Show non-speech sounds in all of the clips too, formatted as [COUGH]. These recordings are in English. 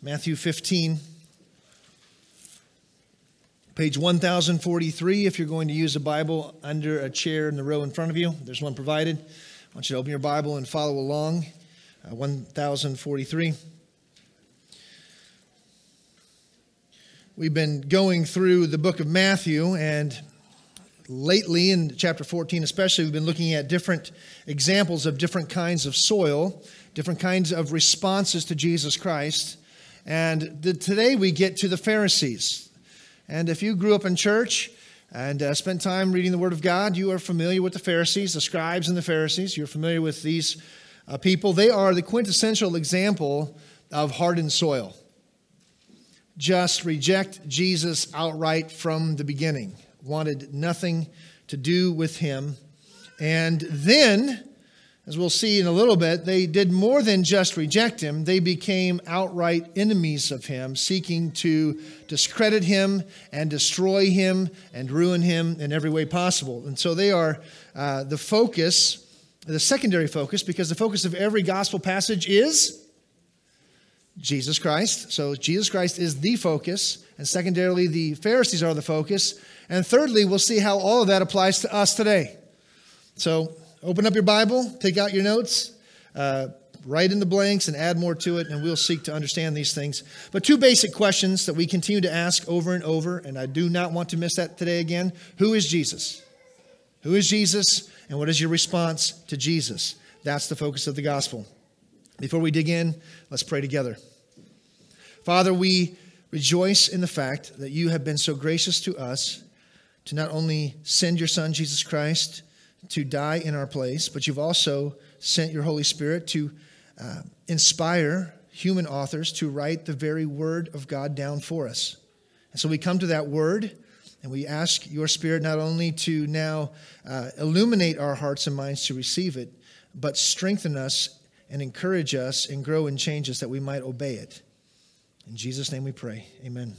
Matthew 15, page 1043. If you're going to use a Bible under a chair in the row in front of you, there's one provided. I want you to open your Bible and follow along. Uh, 1043. We've been going through the book of Matthew, and lately in chapter 14 especially we've been looking at different examples of different kinds of soil different kinds of responses to jesus christ and the, today we get to the Pharisees. And if you grew up in church and uh, spent time reading the Word of God, you are familiar with the Pharisees, the scribes and the Pharisees. You're familiar with these uh, people. They are the quintessential example of hardened soil. Just reject Jesus outright from the beginning, wanted nothing to do with him. And then as we'll see in a little bit, they did more than just reject him. They became outright enemies of him, seeking to discredit him and destroy him and ruin him in every way possible. And so they are uh, the focus, the secondary focus, because the focus of every gospel passage is Jesus Christ. So Jesus Christ is the focus. And secondarily, the Pharisees are the focus. And thirdly, we'll see how all of that applies to us today. So Open up your Bible, take out your notes, uh, write in the blanks, and add more to it, and we'll seek to understand these things. But two basic questions that we continue to ask over and over, and I do not want to miss that today again. Who is Jesus? Who is Jesus, and what is your response to Jesus? That's the focus of the gospel. Before we dig in, let's pray together. Father, we rejoice in the fact that you have been so gracious to us to not only send your Son, Jesus Christ, to die in our place, but you've also sent your Holy Spirit to uh, inspire human authors to write the very word of God down for us. And so we come to that word and we ask your Spirit not only to now uh, illuminate our hearts and minds to receive it, but strengthen us and encourage us and grow and change us that we might obey it. In Jesus' name we pray. Amen.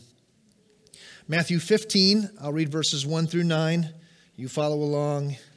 Matthew 15, I'll read verses 1 through 9. You follow along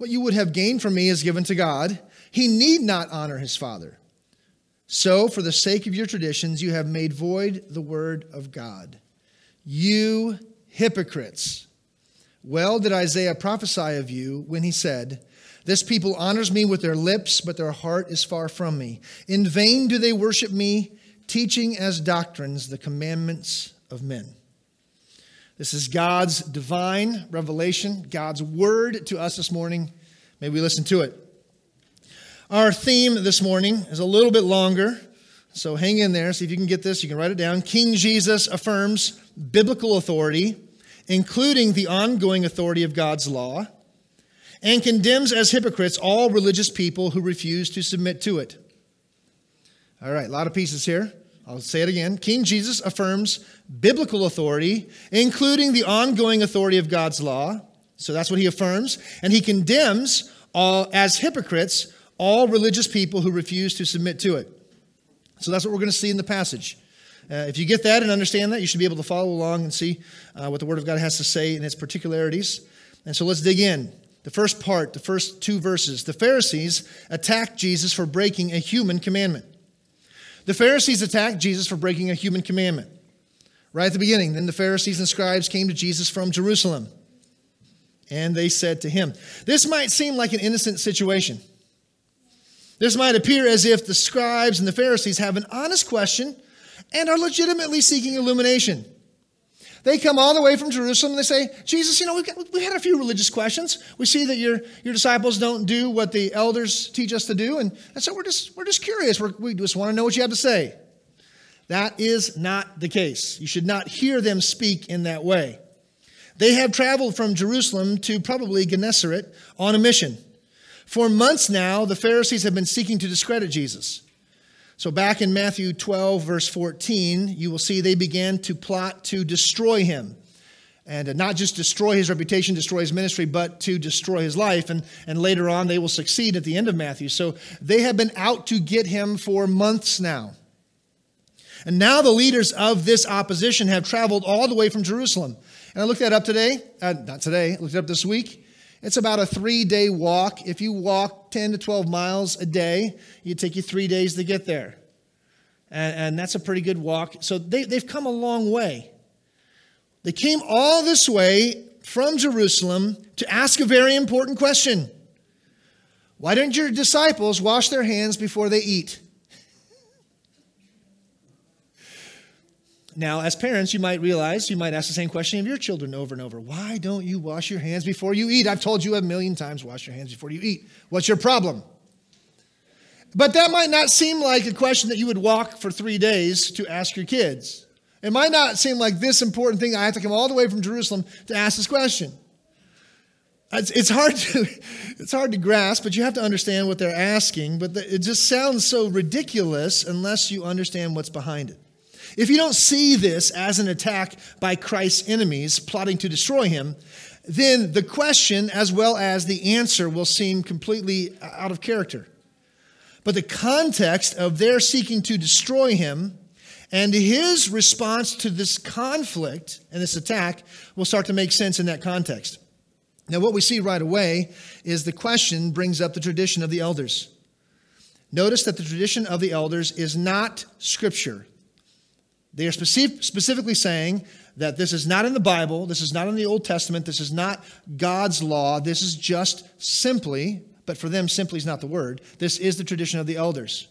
What you would have gained from me is given to God, he need not honor his father. So, for the sake of your traditions, you have made void the word of God. You hypocrites. Well did Isaiah prophesy of you when he said, This people honors me with their lips, but their heart is far from me. In vain do they worship me, teaching as doctrines the commandments of men. This is God's divine revelation, God's word to us this morning. May we listen to it. Our theme this morning is a little bit longer, so hang in there. See if you can get this. You can write it down. King Jesus affirms biblical authority, including the ongoing authority of God's law, and condemns as hypocrites all religious people who refuse to submit to it. All right, a lot of pieces here. I'll say it again. King Jesus affirms biblical authority, including the ongoing authority of God's law. So that's what he affirms. And he condemns all, as hypocrites all religious people who refuse to submit to it. So that's what we're going to see in the passage. Uh, if you get that and understand that, you should be able to follow along and see uh, what the Word of God has to say in its particularities. And so let's dig in. The first part, the first two verses. The Pharisees attacked Jesus for breaking a human commandment. The Pharisees attacked Jesus for breaking a human commandment. Right at the beginning, then the Pharisees and scribes came to Jesus from Jerusalem. And they said to him, This might seem like an innocent situation. This might appear as if the scribes and the Pharisees have an honest question and are legitimately seeking illumination. They come all the way from Jerusalem and they say, Jesus, you know, we've, got, we've had a few religious questions. We see that your, your disciples don't do what the elders teach us to do. And, and so we're just, we're just curious. We're, we just want to know what you have to say. That is not the case. You should not hear them speak in that way. They have traveled from Jerusalem to probably Gennesaret on a mission. For months now, the Pharisees have been seeking to discredit Jesus. So, back in Matthew 12, verse 14, you will see they began to plot to destroy him. And not just destroy his reputation, destroy his ministry, but to destroy his life. And, and later on, they will succeed at the end of Matthew. So, they have been out to get him for months now. And now the leaders of this opposition have traveled all the way from Jerusalem. And I looked that up today, uh, not today, I looked it up this week. It's about a three day walk. If you walk 10 to 12 miles a day, it'd take you three days to get there. And, and that's a pretty good walk. So they, they've come a long way. They came all this way from Jerusalem to ask a very important question Why didn't your disciples wash their hands before they eat? Now, as parents, you might realize, you might ask the same question of your children over and over. Why don't you wash your hands before you eat? I've told you a million times, wash your hands before you eat. What's your problem? But that might not seem like a question that you would walk for three days to ask your kids. It might not seem like this important thing. I have to come all the way from Jerusalem to ask this question. It's, it's, hard to, [LAUGHS] it's hard to grasp, but you have to understand what they're asking. But the, it just sounds so ridiculous unless you understand what's behind it. If you don't see this as an attack by Christ's enemies plotting to destroy him, then the question as well as the answer will seem completely out of character. But the context of their seeking to destroy him and his response to this conflict and this attack will start to make sense in that context. Now, what we see right away is the question brings up the tradition of the elders. Notice that the tradition of the elders is not scripture. They are specific, specifically saying that this is not in the Bible, this is not in the Old Testament, this is not God's law, this is just simply, but for them, simply is not the word, this is the tradition of the elders.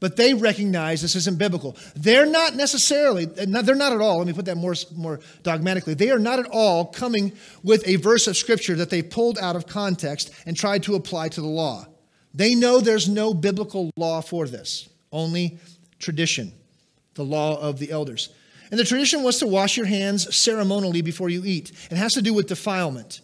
But they recognize this isn't biblical. They're not necessarily, they're not at all, let me put that more, more dogmatically, they are not at all coming with a verse of scripture that they pulled out of context and tried to apply to the law. They know there's no biblical law for this, only tradition the law of the elders. And the tradition was to wash your hands ceremonially before you eat. It has to do with defilement.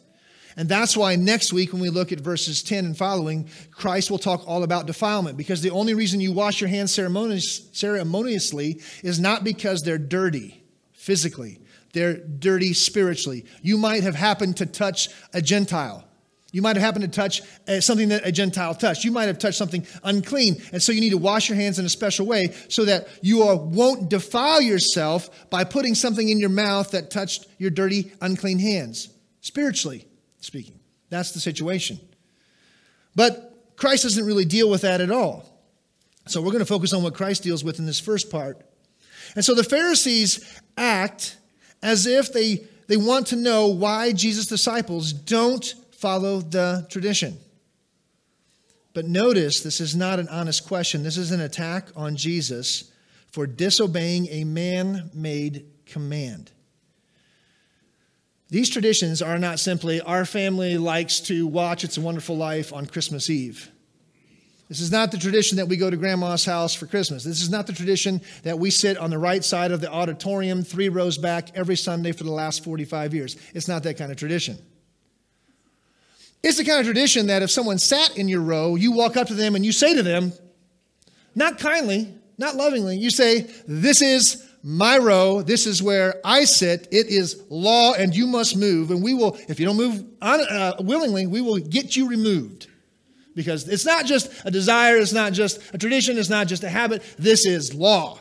And that's why next week, when we look at verses 10 and following, Christ will talk all about defilement. Because the only reason you wash your hands ceremoniously is not because they're dirty physically, they're dirty spiritually. You might have happened to touch a Gentile. You might have happened to touch uh, something that a Gentile touched. You might have touched something unclean. And so you need to wash your hands in a special way so that you are, won't defile yourself by putting something in your mouth that touched your dirty, unclean hands, spiritually speaking. That's the situation. But Christ doesn't really deal with that at all. So we're going to focus on what Christ deals with in this first part. And so the Pharisees act as if they, they want to know why Jesus' disciples don't follow the tradition. But notice this is not an honest question. This is an attack on Jesus for disobeying a man made command. These traditions are not simply our family likes to watch It's a Wonderful Life on Christmas Eve. This is not the tradition that we go to grandma's house for Christmas. This is not the tradition that we sit on the right side of the auditorium, three rows back, every Sunday for the last 45 years. It's not that kind of tradition. It's the kind of tradition that if someone sat in your row, you walk up to them and you say to them, not kindly, not lovingly, you say, This is my row. This is where I sit. It is law, and you must move. And we will, if you don't move on, uh, willingly, we will get you removed. Because it's not just a desire, it's not just a tradition, it's not just a habit. This is law.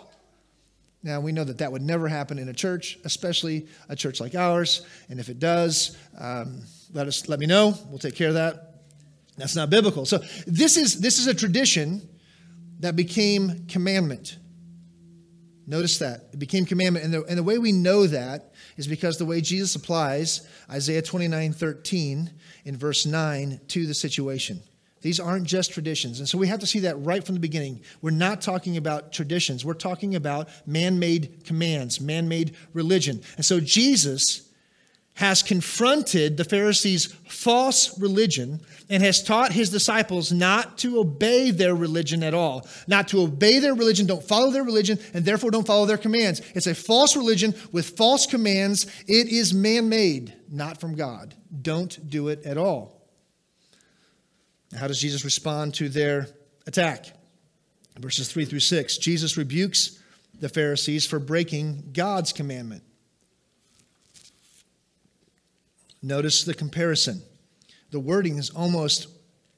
Now, we know that that would never happen in a church, especially a church like ours. And if it does, um, let us let me know. We'll take care of that. That's not biblical. So this is this is a tradition that became commandment. Notice that. It became commandment. And the, and the way we know that is because the way Jesus applies Isaiah 29 13 in verse 9 to the situation. These aren't just traditions. And so we have to see that right from the beginning. We're not talking about traditions, we're talking about man made commands, man made religion. And so Jesus has confronted the Pharisees' false religion and has taught his disciples not to obey their religion at all. Not to obey their religion, don't follow their religion, and therefore don't follow their commands. It's a false religion with false commands. It is man made, not from God. Don't do it at all. How does Jesus respond to their attack? Verses 3 through 6 Jesus rebukes the Pharisees for breaking God's commandment. Notice the comparison. The wording is almost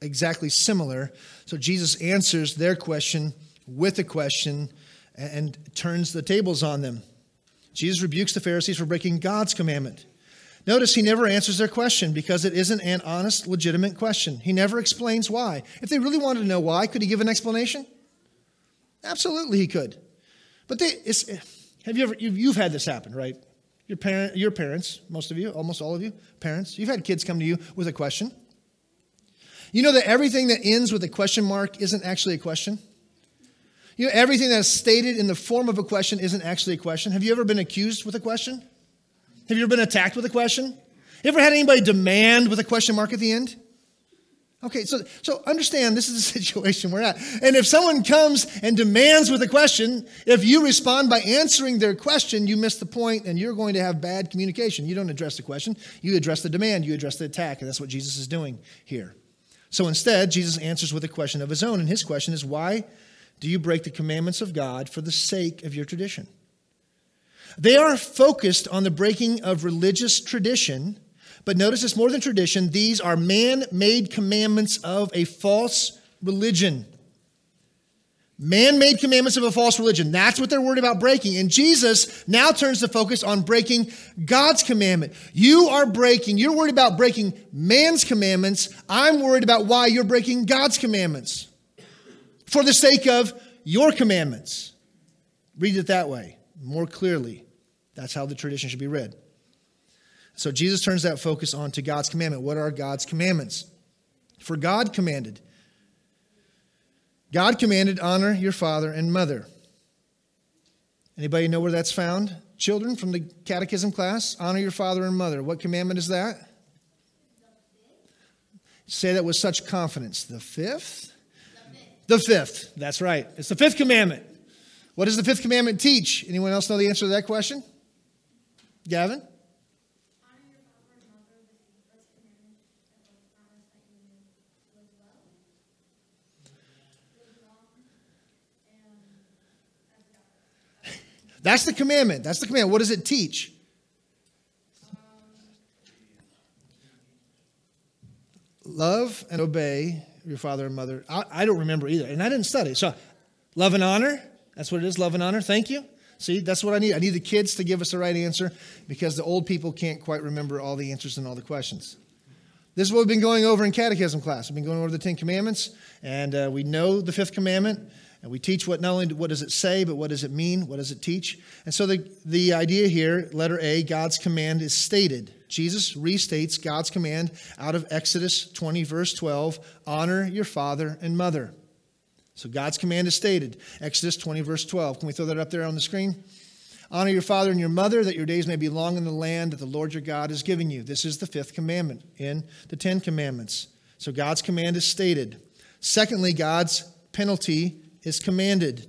exactly similar. So Jesus answers their question with a question and turns the tables on them. Jesus rebukes the Pharisees for breaking God's commandment. Notice he never answers their question because it isn't an honest, legitimate question. He never explains why. If they really wanted to know why, could he give an explanation? Absolutely, he could. But they, eh, have you ever, you've, you've had this happen, right? Your, parent, your parents, most of you, almost all of you, parents, you've had kids come to you with a question. You know that everything that ends with a question mark isn't actually a question? You know, everything that's stated in the form of a question isn't actually a question. Have you ever been accused with a question? Have you ever been attacked with a question? You ever had anybody demand with a question mark at the end? Okay, so, so understand this is the [LAUGHS] situation we're at. And if someone comes and demands with a question, if you respond by answering their question, you miss the point and you're going to have bad communication. You don't address the question, you address the demand, you address the attack. And that's what Jesus is doing here. So instead, Jesus answers with a question of his own. And his question is, Why do you break the commandments of God for the sake of your tradition? They are focused on the breaking of religious tradition, but notice it's more than tradition. These are man made commandments of a false religion. Man made commandments of a false religion. That's what they're worried about breaking. And Jesus now turns the focus on breaking God's commandment. You are breaking, you're worried about breaking man's commandments. I'm worried about why you're breaking God's commandments for the sake of your commandments. Read it that way, more clearly. That's how the tradition should be read. So Jesus turns that focus on to God's commandment. What are God's commandments? For God commanded. God commanded, honor your father and mother. Anybody know where that's found? Children from the catechism class, honor your father and mother. What commandment is that? Say that with such confidence. The fifth? The fifth. That's right. It's the fifth commandment. What does the fifth commandment teach? Anyone else know the answer to that question? Gavin? That's the commandment. That's the command. What does it teach? Love and obey your father and mother. I, I, don't remember either, and I didn't study. So, love and honor. That's what it is. Love and honor. Thank you. See, that's what I need. I need the kids to give us the right answer because the old people can't quite remember all the answers and all the questions. This is what we've been going over in catechism class. We've been going over the Ten Commandments, and uh, we know the fifth commandment, and we teach what not only what does it say, but what does it mean? What does it teach? And so the, the idea here, letter A, God's command is stated. Jesus restates God's command out of Exodus 20, verse 12 honor your father and mother. So God's command is stated. Exodus 20, verse 12. Can we throw that up there on the screen? Honor your father and your mother, that your days may be long in the land that the Lord your God is giving you. This is the fifth commandment in the Ten Commandments. So God's command is stated. Secondly, God's penalty is commanded.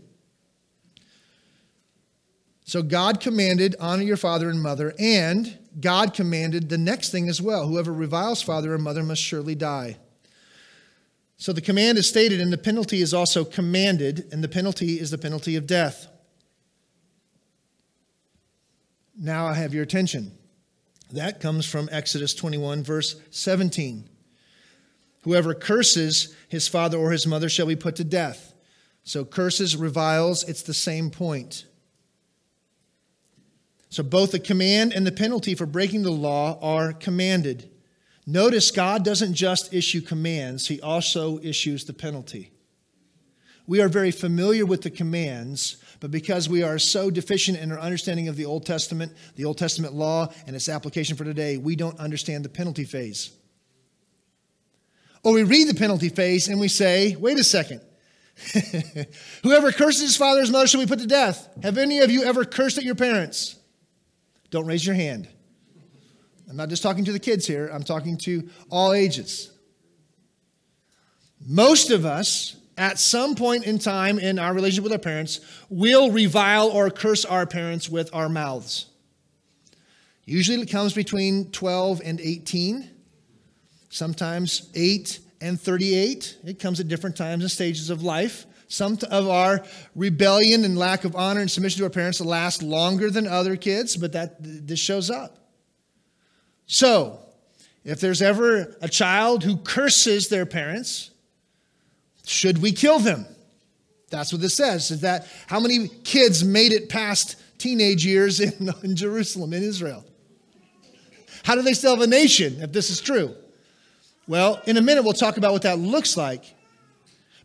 So God commanded, honor your father and mother, and God commanded the next thing as well whoever reviles father or mother must surely die. So the command is stated, and the penalty is also commanded, and the penalty is the penalty of death. Now I have your attention. That comes from Exodus 21, verse 17. Whoever curses his father or his mother shall be put to death. So curses, reviles, it's the same point. So both the command and the penalty for breaking the law are commanded. Notice God doesn't just issue commands, He also issues the penalty. We are very familiar with the commands, but because we are so deficient in our understanding of the Old Testament, the Old Testament law, and its application for today, we don't understand the penalty phase. Or we read the penalty phase and we say, wait a second. [LAUGHS] Whoever curses his father his mother shall be put to death. Have any of you ever cursed at your parents? Don't raise your hand. I'm not just talking to the kids here, I'm talking to all ages. Most of us, at some point in time in our relationship with our parents, will revile or curse our parents with our mouths. Usually it comes between 12 and 18, sometimes 8 and 38. It comes at different times and stages of life. Some of our rebellion and lack of honor and submission to our parents last longer than other kids, but that this shows up. So, if there's ever a child who curses their parents, should we kill them? That's what this says. Is that how many kids made it past teenage years in, [LAUGHS] in Jerusalem, in Israel? How do they still have a nation if this is true? Well, in a minute, we'll talk about what that looks like.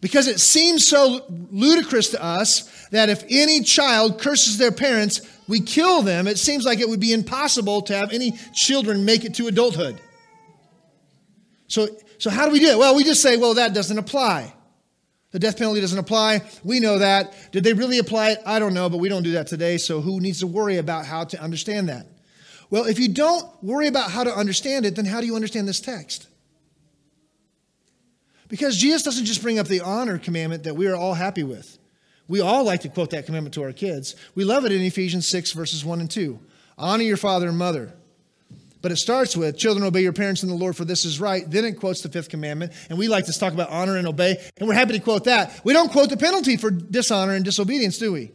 Because it seems so ludicrous to us that if any child curses their parents, we kill them. It seems like it would be impossible to have any children make it to adulthood. So, so how do we do it? Well, we just say, well, that doesn't apply. The death penalty doesn't apply. We know that. Did they really apply it? I don't know, but we don't do that today. So who needs to worry about how to understand that? Well, if you don't worry about how to understand it, then how do you understand this text? Because Jesus doesn't just bring up the honor commandment that we are all happy with. We all like to quote that commandment to our kids. We love it in Ephesians 6, verses 1 and 2. Honor your father and mother. But it starts with, children, obey your parents in the Lord, for this is right. Then it quotes the fifth commandment. And we like to talk about honor and obey, and we're happy to quote that. We don't quote the penalty for dishonor and disobedience, do we?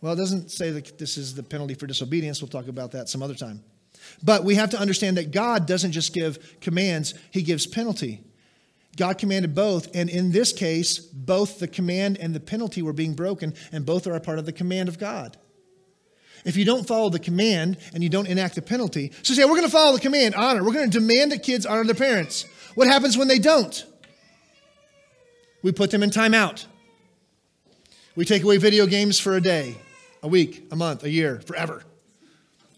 Well, it doesn't say that this is the penalty for disobedience. We'll talk about that some other time. But we have to understand that God doesn't just give commands, He gives penalty. God commanded both, and in this case, both the command and the penalty were being broken, and both are a part of the command of God. If you don't follow the command and you don't enact the penalty, so say, we're going to follow the command, honor. We're going to demand that kids honor their parents. What happens when they don't? We put them in timeout. We take away video games for a day, a week, a month, a year, forever.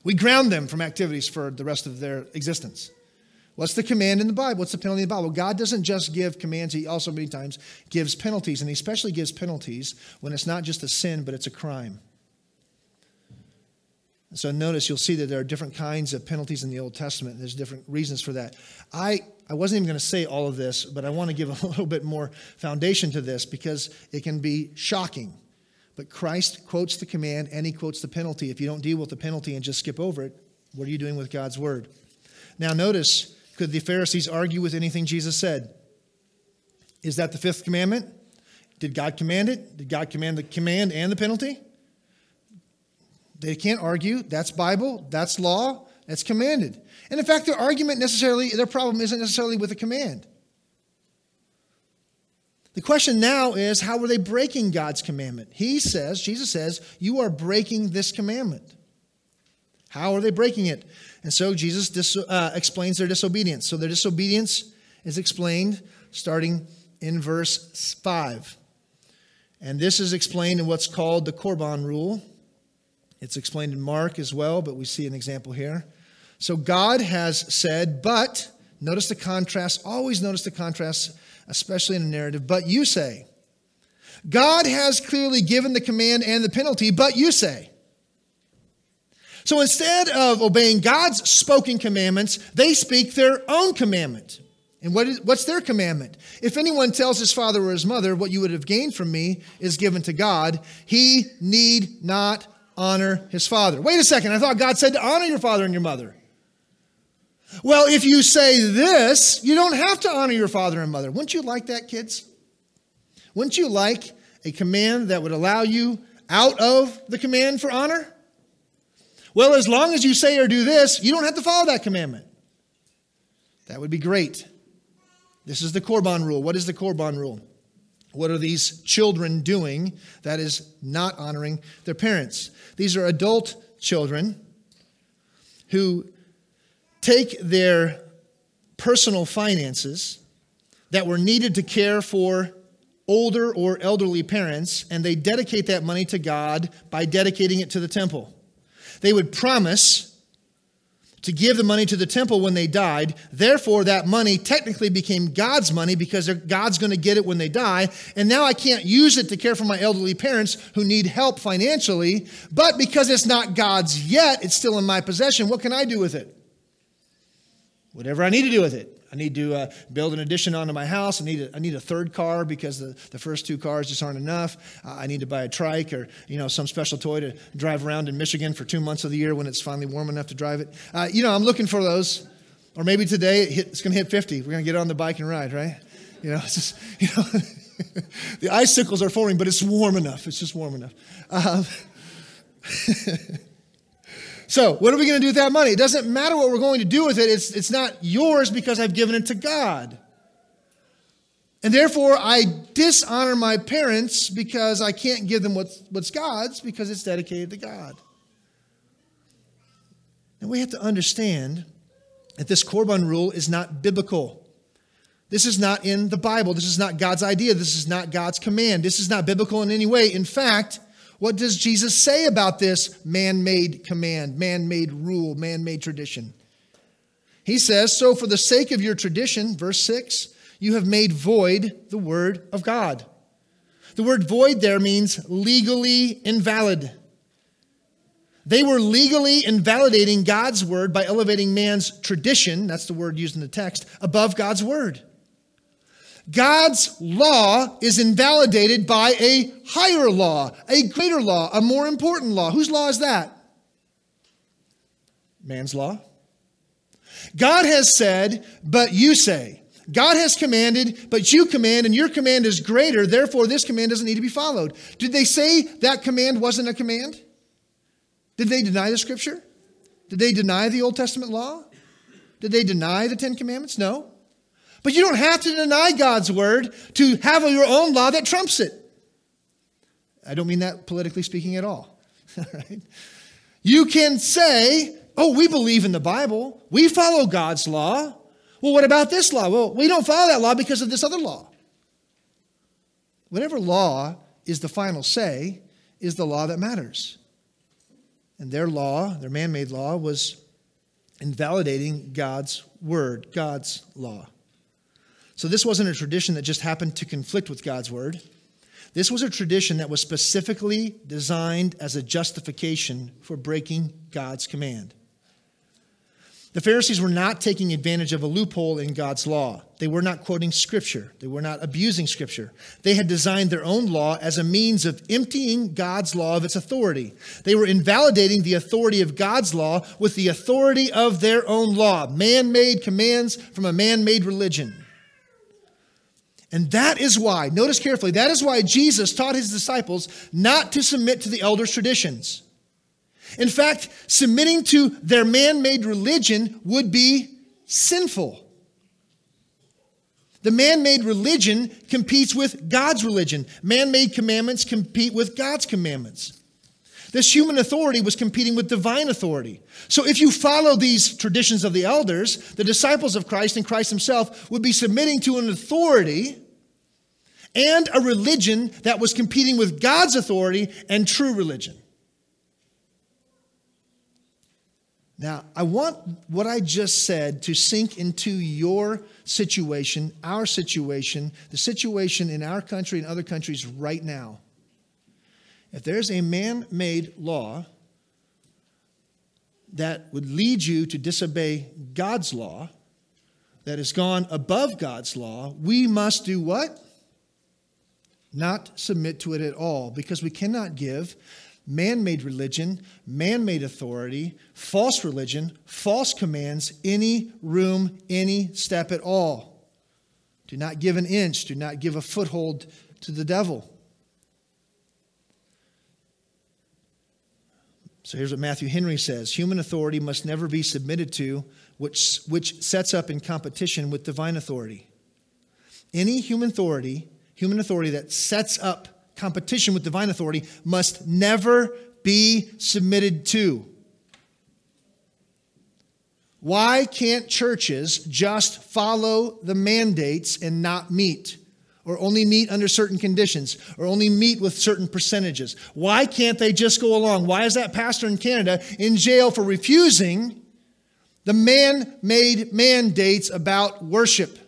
We ground them from activities for the rest of their existence. What's the command in the Bible? What's the penalty in the Bible? God doesn't just give commands, He also many times gives penalties, and He especially gives penalties when it's not just a sin, but it's a crime. So notice you'll see that there are different kinds of penalties in the Old Testament. And there's different reasons for that. I, I wasn't even going to say all of this, but I want to give a [LAUGHS] little bit more foundation to this because it can be shocking. But Christ quotes the command and he quotes the penalty. If you don't deal with the penalty and just skip over it, what are you doing with God's word? Now, notice could the Pharisees argue with anything Jesus said? Is that the fifth commandment? Did God command it? Did God command the command and the penalty? They can't argue. That's Bible, that's law, that's commanded. And in fact, their argument necessarily, their problem isn't necessarily with the command. The question now is how are they breaking God's commandment? He says, Jesus says, you are breaking this commandment. How are they breaking it? And so Jesus dis- uh, explains their disobedience. So their disobedience is explained starting in verse 5. And this is explained in what's called the Korban rule. It's explained in Mark as well, but we see an example here. So God has said, but, notice the contrast, always notice the contrast, especially in a narrative, but you say. God has clearly given the command and the penalty, but you say. So instead of obeying God's spoken commandments, they speak their own commandment. And what is, what's their commandment? If anyone tells his father or his mother, what you would have gained from me is given to God, he need not honor his father. Wait a second, I thought God said to honor your father and your mother. Well, if you say this, you don't have to honor your father and mother. Wouldn't you like that, kids? Wouldn't you like a command that would allow you out of the command for honor? Well, as long as you say or do this, you don't have to follow that commandment. That would be great. This is the Korban rule. What is the Korban rule? What are these children doing that is not honoring their parents? These are adult children who take their personal finances that were needed to care for older or elderly parents and they dedicate that money to God by dedicating it to the temple. They would promise to give the money to the temple when they died. Therefore, that money technically became God's money because God's going to get it when they die. And now I can't use it to care for my elderly parents who need help financially. But because it's not God's yet, it's still in my possession. What can I do with it? Whatever I need to do with it. I need to uh, build an addition onto my house. I need a, I need a third car because the, the first two cars just aren't enough. Uh, I need to buy a trike or you know some special toy to drive around in Michigan for two months of the year when it's finally warm enough to drive it. Uh, you know, I'm looking for those. Or maybe today it hit, it's going to hit 50. We're going to get on the bike and ride, right? You know, [LAUGHS] it's just, you know. [LAUGHS] the icicles are forming, but it's warm enough. It's just warm enough. Um, [LAUGHS] so, what are we going to do with that money? It doesn't matter what we're going to do with it. It's, it's not yours because I've given it to God. And therefore, I dishonor my parents because I can't give them what's, what's God's because it's dedicated to God. And we have to understand that this Korban rule is not biblical. This is not in the Bible. This is not God's idea. This is not God's command. This is not biblical in any way. In fact, what does Jesus say about this man made command, man made rule, man made tradition? He says, So for the sake of your tradition, verse 6, you have made void the word of God. The word void there means legally invalid. They were legally invalidating God's word by elevating man's tradition, that's the word used in the text, above God's word. God's law is invalidated by a higher law, a greater law, a more important law. Whose law is that? Man's law. God has said, but you say. God has commanded, but you command, and your command is greater. Therefore, this command doesn't need to be followed. Did they say that command wasn't a command? Did they deny the scripture? Did they deny the Old Testament law? Did they deny the Ten Commandments? No. But you don't have to deny God's word to have your own law that trumps it. I don't mean that politically speaking at all. [LAUGHS] You can say, oh, we believe in the Bible, we follow God's law. Well, what about this law? Well, we don't follow that law because of this other law. Whatever law is the final say is the law that matters. And their law, their man made law, was invalidating God's word, God's law. So this wasn't a tradition that just happened to conflict with God's word. This was a tradition that was specifically designed as a justification for breaking God's command. The Pharisees were not taking advantage of a loophole in God's law. They were not quoting Scripture. They were not abusing Scripture. They had designed their own law as a means of emptying God's law of its authority. They were invalidating the authority of God's law with the authority of their own law, man made commands from a man made religion. And that is why, notice carefully, that is why Jesus taught his disciples not to submit to the elders' traditions. In fact, submitting to their man made religion would be sinful. The man made religion competes with God's religion. Man made commandments compete with God's commandments. This human authority was competing with divine authority. So if you follow these traditions of the elders, the disciples of Christ and Christ himself would be submitting to an authority and a religion that was competing with God's authority and true religion. Now, I want what I just said to sink into your situation, our situation, the situation in our country and other countries right now. If there's a man made law that would lead you to disobey God's law, that has gone above God's law, we must do what? Not submit to it at all, because we cannot give man made religion, man made authority, false religion, false commands, any room, any step at all. Do not give an inch, do not give a foothold to the devil. So here's what Matthew Henry says Human authority must never be submitted to, which, which sets up in competition with divine authority. Any human authority, human authority that sets up competition with divine authority must never be submitted to. Why can't churches just follow the mandates and not meet? Or only meet under certain conditions, or only meet with certain percentages? Why can't they just go along? Why is that pastor in Canada in jail for refusing the man made mandates about worship?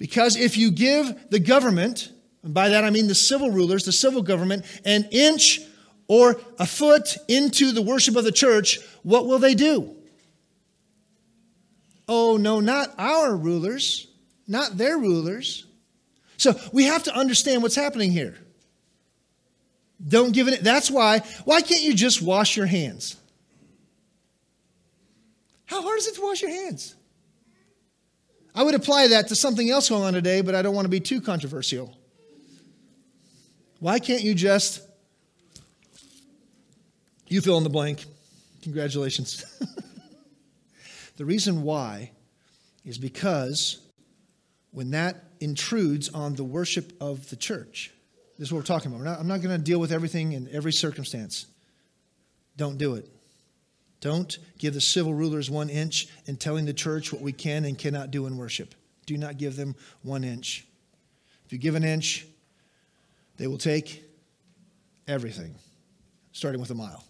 Because if you give the government and by that I mean the civil rulers, the civil government, an inch or a foot into the worship of the church, what will they do? Oh, no, not our rulers, not their rulers. So we have to understand what's happening here. Don't give it. That's why. Why can't you just wash your hands? How hard is it to wash your hands? I would apply that to something else going on today, but I don't want to be too controversial. Why can't you just, you fill in the blank? Congratulations. [LAUGHS] the reason why is because when that intrudes on the worship of the church, this is what we're talking about. Not, I'm not going to deal with everything in every circumstance. Don't do it. Don't give the civil rulers one inch in telling the church what we can and cannot do in worship. Do not give them one inch. If you give an inch, they will take everything, starting with a mile.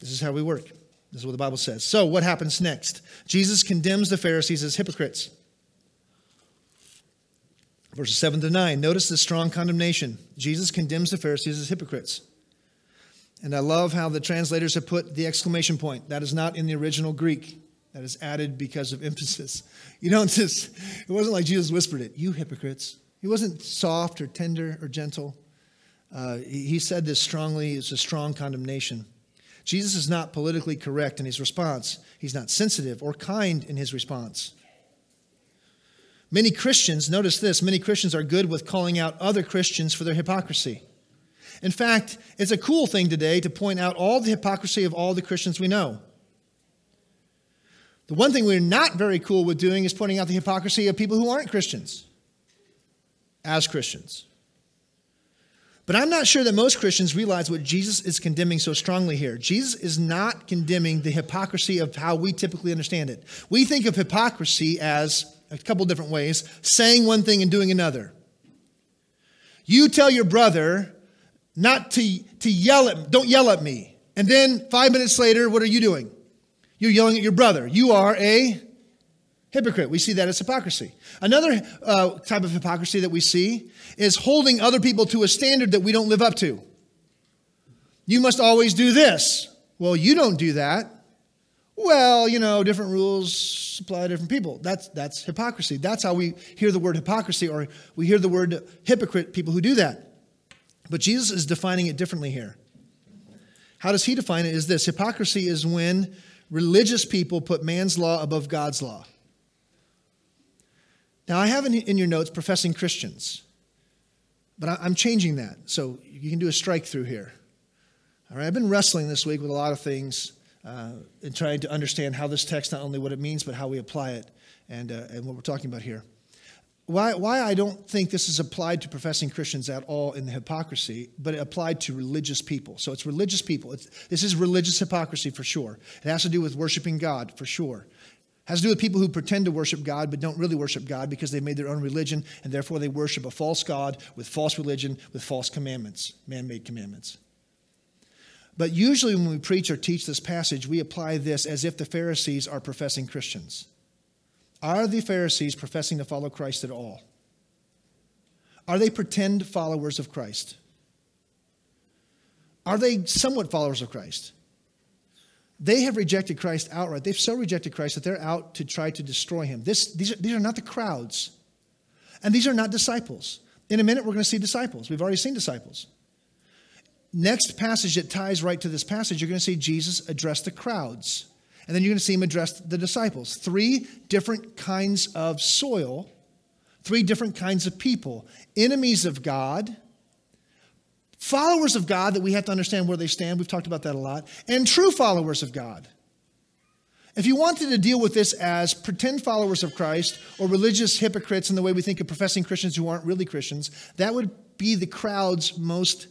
This is how we work. This is what the Bible says. So, what happens next? Jesus condemns the Pharisees as hypocrites. Verses 7 to 9. Notice the strong condemnation. Jesus condemns the Pharisees as hypocrites. And I love how the translators have put the exclamation point. That is not in the original Greek. That is added because of [LAUGHS] emphasis. You don't just, it wasn't like Jesus whispered it, you hypocrites. He wasn't soft or tender or gentle. Uh, he said this strongly. It's a strong condemnation. Jesus is not politically correct in his response, he's not sensitive or kind in his response. Many Christians, notice this, many Christians are good with calling out other Christians for their hypocrisy. In fact, it's a cool thing today to point out all the hypocrisy of all the Christians we know. The one thing we're not very cool with doing is pointing out the hypocrisy of people who aren't Christians as Christians. But I'm not sure that most Christians realize what Jesus is condemning so strongly here. Jesus is not condemning the hypocrisy of how we typically understand it. We think of hypocrisy as a couple different ways saying one thing and doing another. You tell your brother not to, to yell at don't yell at me. And then five minutes later, what are you doing? You're yelling at your brother. You are a hypocrite. We see that as hypocrisy. Another uh, type of hypocrisy that we see is holding other people to a standard that we don't live up to. You must always do this. Well, you don't do that. Well, you know, different rules apply to different people. That's, that's hypocrisy. That's how we hear the word hypocrisy, or we hear the word hypocrite, people who do that. But Jesus is defining it differently here. How does he define it? Is this hypocrisy is when religious people put man's law above God's law. Now, I have in your notes professing Christians, but I'm changing that. So you can do a strike through here. All right, I've been wrestling this week with a lot of things uh, and trying to understand how this text, not only what it means, but how we apply it and, uh, and what we're talking about here. Why, why I don't think this is applied to professing Christians at all in the hypocrisy, but it applied to religious people. So it's religious people. It's, this is religious hypocrisy for sure. It has to do with worshiping God for sure. It has to do with people who pretend to worship God but don't really worship God because they made their own religion and therefore they worship a false God with false religion with false commandments, man made commandments. But usually when we preach or teach this passage, we apply this as if the Pharisees are professing Christians. Are the Pharisees professing to follow Christ at all? Are they pretend followers of Christ? Are they somewhat followers of Christ? They have rejected Christ outright. They've so rejected Christ that they're out to try to destroy him. This, these, are, these are not the crowds, and these are not disciples. In a minute, we're going to see disciples. We've already seen disciples. Next passage that ties right to this passage, you're going to see Jesus address the crowds. And then you're going to see him address the disciples. Three different kinds of soil, three different kinds of people enemies of God, followers of God that we have to understand where they stand. We've talked about that a lot, and true followers of God. If you wanted to deal with this as pretend followers of Christ or religious hypocrites in the way we think of professing Christians who aren't really Christians, that would be the crowds most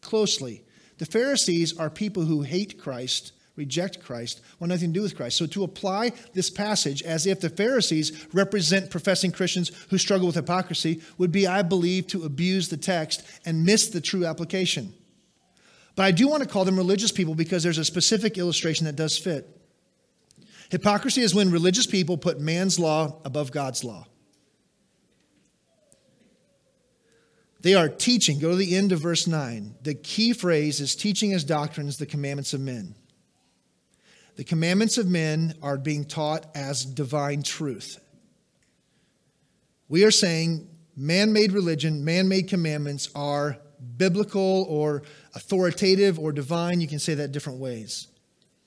closely. The Pharisees are people who hate Christ reject Christ, want nothing to do with Christ. So to apply this passage as if the Pharisees represent professing Christians who struggle with hypocrisy would be, I believe, to abuse the text and miss the true application. But I do want to call them religious people because there's a specific illustration that does fit. Hypocrisy is when religious people put man's law above God's law. They are teaching. Go to the end of verse 9. The key phrase is teaching as doctrines the commandments of men. The commandments of men are being taught as divine truth. We are saying man made religion, man made commandments are biblical or authoritative or divine. You can say that different ways.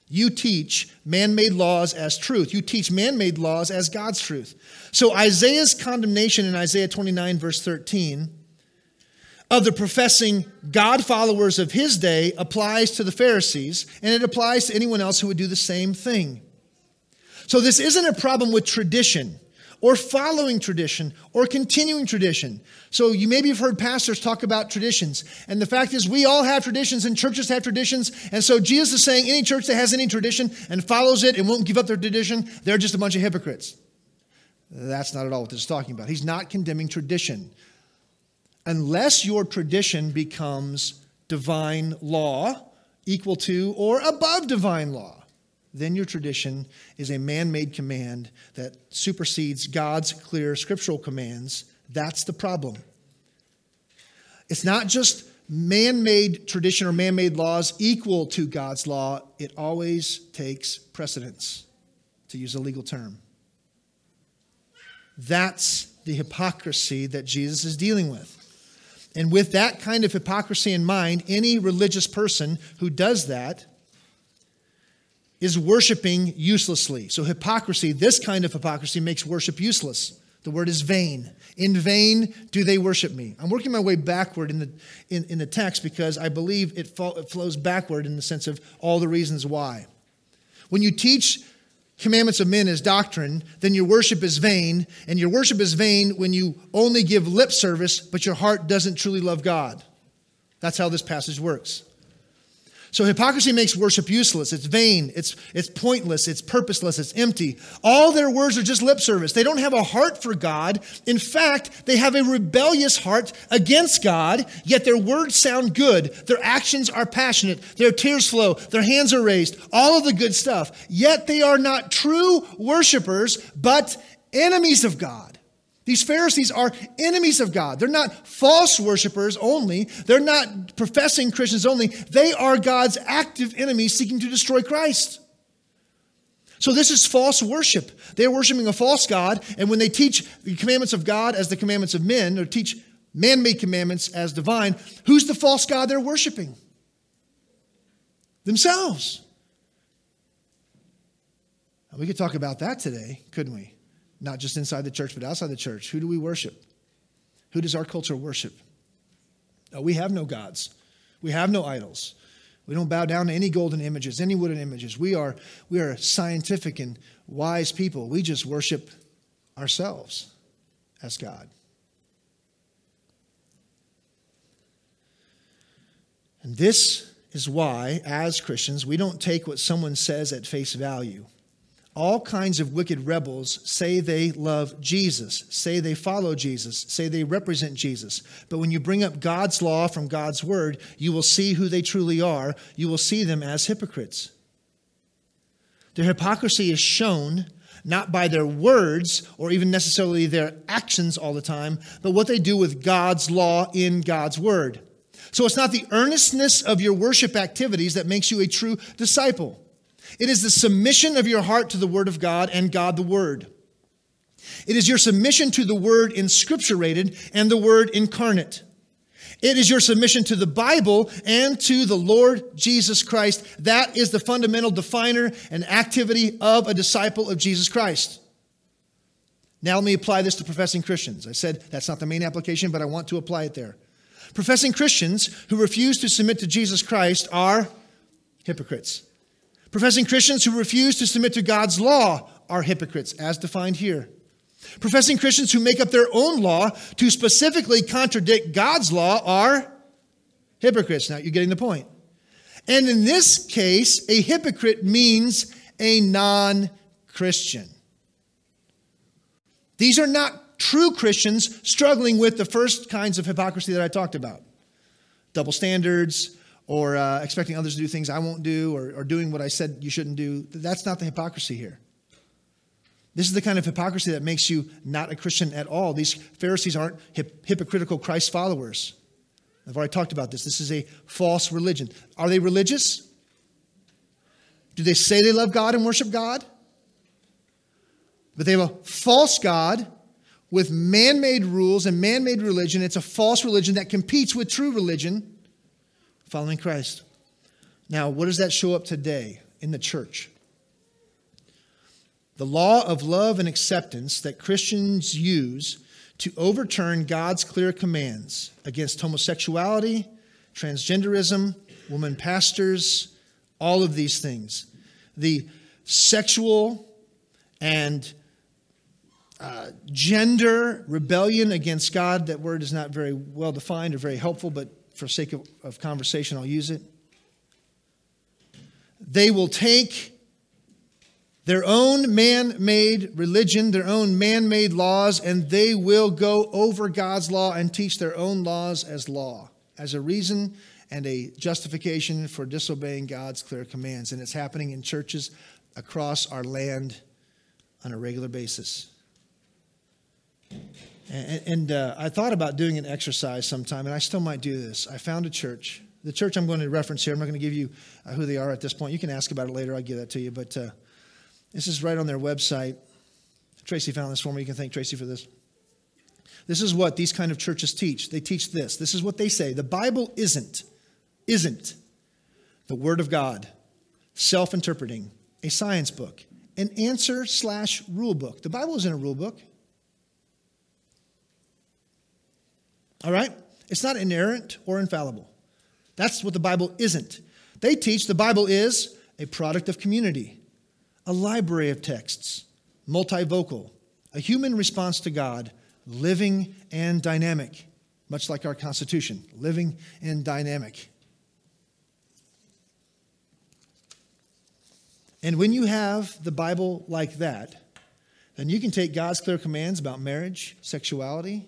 You teach man made laws as truth. You teach man made laws as God's truth. So Isaiah's condemnation in Isaiah 29, verse 13, of the professing God followers of his day applies to the Pharisees, and it applies to anyone else who would do the same thing. So this isn't a problem with tradition or following tradition or continuing tradition. So you maybe have heard pastors talk about traditions. And the fact is, we all have traditions and churches have traditions. And so Jesus is saying any church that has any tradition and follows it and won't give up their tradition, they're just a bunch of hypocrites. That's not at all what this is talking about. He's not condemning tradition. Unless your tradition becomes divine law, equal to or above divine law then your tradition is a man made command that supersedes God's clear scriptural commands. That's the problem. It's not just man made tradition or man made laws equal to God's law, it always takes precedence, to use a legal term. That's the hypocrisy that Jesus is dealing with. And with that kind of hypocrisy in mind, any religious person who does that is worshiping uselessly. So, hypocrisy, this kind of hypocrisy, makes worship useless. The word is vain. In vain do they worship me. I'm working my way backward in the, in, in the text because I believe it, fo- it flows backward in the sense of all the reasons why. When you teach commandments of men as doctrine, then your worship is vain, and your worship is vain when you only give lip service, but your heart doesn't truly love God. That's how this passage works. So hypocrisy makes worship useless. It's vain. It's, it's pointless. It's purposeless. It's empty. All their words are just lip service. They don't have a heart for God. In fact, they have a rebellious heart against God, yet their words sound good. Their actions are passionate. Their tears flow. Their hands are raised. All of the good stuff. Yet they are not true worshipers, but enemies of God. These Pharisees are enemies of God. They're not false worshipers only. They're not professing Christians only. They are God's active enemies seeking to destroy Christ. So this is false worship. They're worshiping a false God, and when they teach the commandments of God as the commandments of men, or teach man made commandments as divine, who's the false God they're worshiping? Themselves. We could talk about that today, couldn't we? Not just inside the church, but outside the church. Who do we worship? Who does our culture worship? Oh, we have no gods. We have no idols. We don't bow down to any golden images, any wooden images. We are, we are scientific and wise people. We just worship ourselves as God. And this is why, as Christians, we don't take what someone says at face value all kinds of wicked rebels say they love Jesus, say they follow Jesus, say they represent Jesus. But when you bring up God's law from God's word, you will see who they truly are. You will see them as hypocrites. Their hypocrisy is shown not by their words or even necessarily their actions all the time, but what they do with God's law in God's word. So it's not the earnestness of your worship activities that makes you a true disciple. It is the submission of your heart to the Word of God and God the Word. It is your submission to the Word inscripturated and the Word incarnate. It is your submission to the Bible and to the Lord Jesus Christ. That is the fundamental definer and activity of a disciple of Jesus Christ. Now, let me apply this to professing Christians. I said that's not the main application, but I want to apply it there. Professing Christians who refuse to submit to Jesus Christ are hypocrites. Professing Christians who refuse to submit to God's law are hypocrites, as defined here. Professing Christians who make up their own law to specifically contradict God's law are hypocrites. Now, you're getting the point. And in this case, a hypocrite means a non Christian. These are not true Christians struggling with the first kinds of hypocrisy that I talked about double standards, or uh, expecting others to do things I won't do or, or doing what I said you shouldn't do. That's not the hypocrisy here. This is the kind of hypocrisy that makes you not a Christian at all. These Pharisees aren't hip- hypocritical Christ followers. I've already talked about this. This is a false religion. Are they religious? Do they say they love God and worship God? But they have a false God with man made rules and man made religion. It's a false religion that competes with true religion following Christ. Now, what does that show up today in the church. The law of love and acceptance that Christians use to overturn God's clear commands against homosexuality, transgenderism, women pastors, all of these things. The sexual and uh, gender rebellion against God, that word is not very well defined or very helpful, but for sake of, of conversation, I'll use it. They will take their own man made religion, their own man made laws, and they will go over God's law and teach their own laws as law, as a reason and a justification for disobeying God's clear commands. And it's happening in churches across our land on a regular basis. And, and uh, I thought about doing an exercise sometime, and I still might do this. I found a church. The church I'm going to reference here, I'm not going to give you uh, who they are at this point. You can ask about it later. I'll give that to you. But uh, this is right on their website. Tracy found this for me. You can thank Tracy for this. This is what these kind of churches teach. They teach this. This is what they say. The Bible isn't, isn't the Word of God, self interpreting, a science book, an answer slash rule book. The Bible isn't a rule book. All right? It's not inerrant or infallible. That's what the Bible isn't. They teach the Bible is a product of community a library of texts, multivocal, a human response to God, living and dynamic, much like our Constitution, living and dynamic. And when you have the Bible like that, then you can take God's clear commands about marriage, sexuality,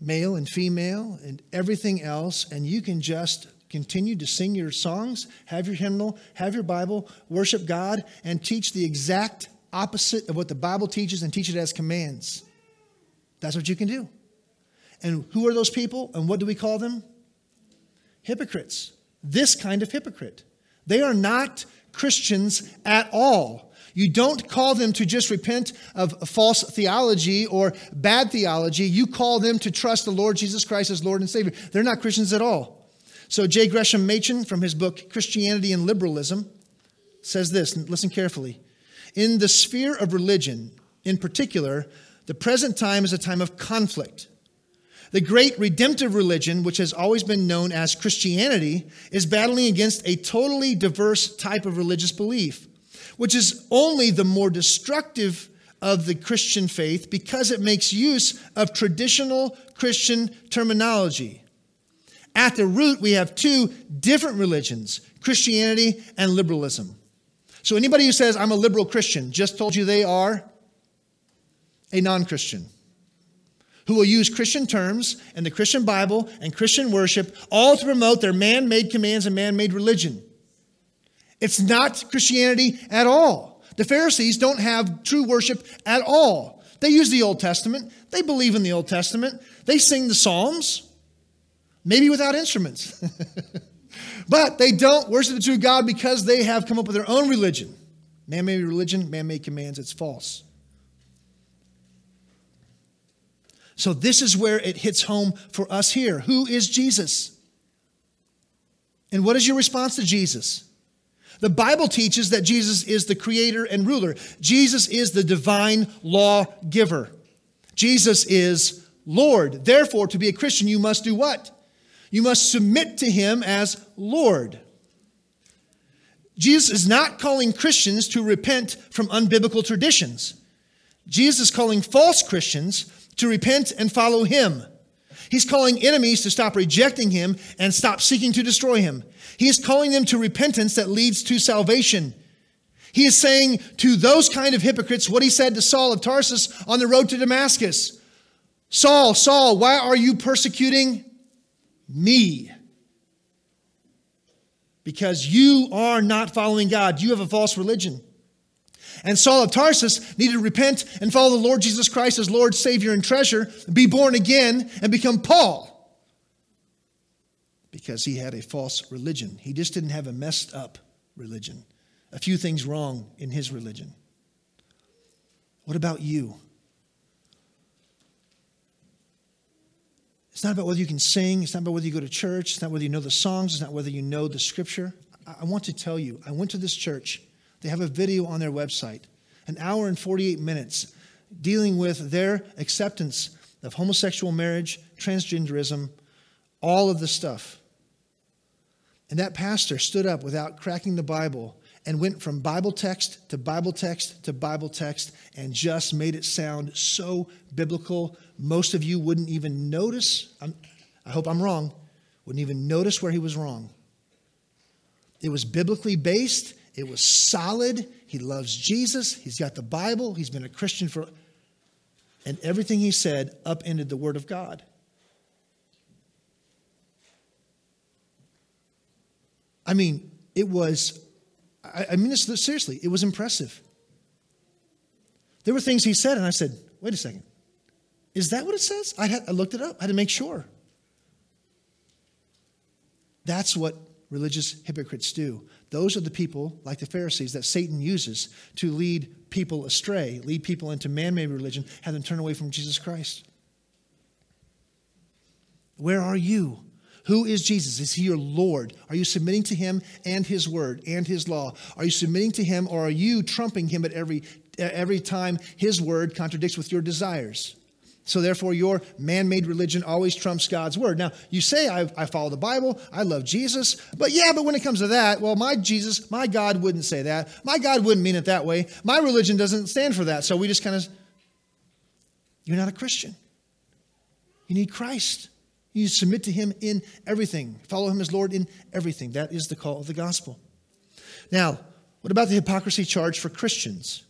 male and female, and everything else, and you can just Continue to sing your songs, have your hymnal, have your Bible, worship God, and teach the exact opposite of what the Bible teaches and teach it as commands. That's what you can do. And who are those people and what do we call them? Hypocrites. This kind of hypocrite. They are not Christians at all. You don't call them to just repent of false theology or bad theology. You call them to trust the Lord Jesus Christ as Lord and Savior. They're not Christians at all. So, J. Gresham Machen, from his book Christianity and Liberalism, says this listen carefully. In the sphere of religion, in particular, the present time is a time of conflict. The great redemptive religion, which has always been known as Christianity, is battling against a totally diverse type of religious belief, which is only the more destructive of the Christian faith because it makes use of traditional Christian terminology. At the root, we have two different religions Christianity and liberalism. So, anybody who says, I'm a liberal Christian, just told you they are a non Christian who will use Christian terms and the Christian Bible and Christian worship all to promote their man made commands and man made religion. It's not Christianity at all. The Pharisees don't have true worship at all. They use the Old Testament, they believe in the Old Testament, they sing the Psalms maybe without instruments. [LAUGHS] but they don't worship the true God because they have come up with their own religion. Man made religion, man made commands, it's false. So, this is where it hits home for us here. Who is Jesus? And what is your response to Jesus? The Bible teaches that Jesus is the creator and ruler. Jesus is the divine law giver. Jesus is Lord. Therefore, to be a Christian, you must do what? You must submit to him as Lord. Jesus is not calling Christians to repent from unbiblical traditions. Jesus is calling false Christians to repent and follow him. He's calling enemies to stop rejecting him and stop seeking to destroy him. He is calling them to repentance that leads to salvation. He is saying to those kind of hypocrites what he said to Saul of Tarsus on the road to Damascus Saul, Saul, why are you persecuting me. Because you are not following God. You have a false religion. And Saul of Tarsus needed to repent and follow the Lord Jesus Christ as Lord, Savior, and treasure, be born again, and become Paul. Because he had a false religion. He just didn't have a messed up religion. A few things wrong in his religion. What about you? It's not about whether you can sing. It's not about whether you go to church. It's not whether you know the songs. It's not whether you know the scripture. I want to tell you, I went to this church. They have a video on their website, an hour and 48 minutes, dealing with their acceptance of homosexual marriage, transgenderism, all of the stuff. And that pastor stood up without cracking the Bible and went from Bible text to Bible text to Bible text and just made it sound so biblical. Most of you wouldn't even notice. I'm, I hope I'm wrong. Wouldn't even notice where he was wrong. It was biblically based, it was solid. He loves Jesus, he's got the Bible, he's been a Christian for. And everything he said upended the Word of God. I mean, it was I, I mean this seriously, it was impressive. There were things he said, and I said, wait a second. Is that what it says? I, had, I looked it up. I had to make sure. That's what religious hypocrites do. Those are the people, like the Pharisees, that Satan uses to lead people astray, lead people into man made religion, have them turn away from Jesus Christ. Where are you? Who is Jesus? Is he your Lord? Are you submitting to him and his word and his law? Are you submitting to him or are you trumping him at every, every time his word contradicts with your desires? So, therefore, your man made religion always trumps God's word. Now, you say, I, I, follow the Bible, I love Jesus, but yeah, but when it comes to that, well, my Jesus, my God wouldn't say that. My God wouldn't mean it that way. My religion doesn't stand for that. So, we just kind of, you're not a Christian. You need Christ. You submit to him in everything. Follow him as Lord in everything. That is the call of the gospel. Now, what about the hypocrisy charge for Christians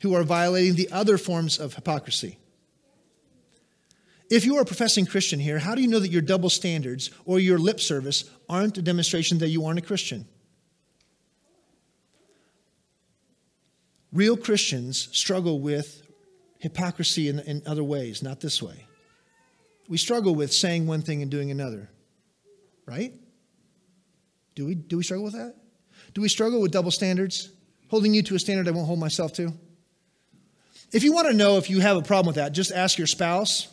who are violating the other forms of hypocrisy? If you are a professing Christian here, how do you know that your double standards or your lip service aren't a demonstration that you aren't a Christian? Real Christians struggle with hypocrisy in, in other ways, not this way we struggle with saying one thing and doing another, right? Do we, do we struggle with that? Do we struggle with double standards? Holding you to a standard I won't hold myself to? If you want to know if you have a problem with that, just ask your spouse,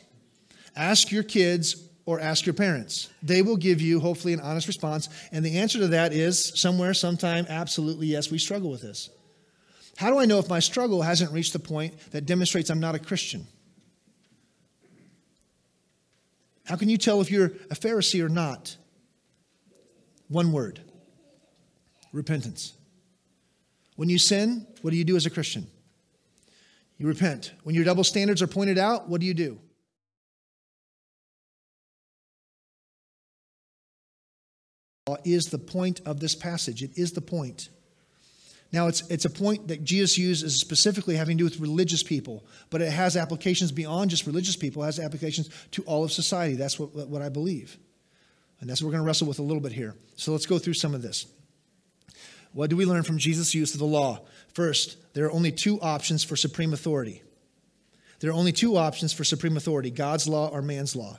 ask your kids, or ask your parents. They will give you, hopefully, an honest response. And the answer to that is somewhere, sometime, absolutely yes, we struggle with this. How do I know if my struggle hasn't reached the point that demonstrates I'm not a Christian? How can you tell if you're a Pharisee or not? One word repentance. When you sin, what do you do as a Christian? You repent. When your double standards are pointed out, what do you do? Is the point of this passage. It is the point. Now, it's, it's a point that Jesus uses specifically having to do with religious people, but it has applications beyond just religious people, it has applications to all of society. That's what, what I believe. And that's what we're going to wrestle with a little bit here. So let's go through some of this. What do we learn from Jesus' use of the law? First, there are only two options for supreme authority. There are only two options for supreme authority God's law or man's law.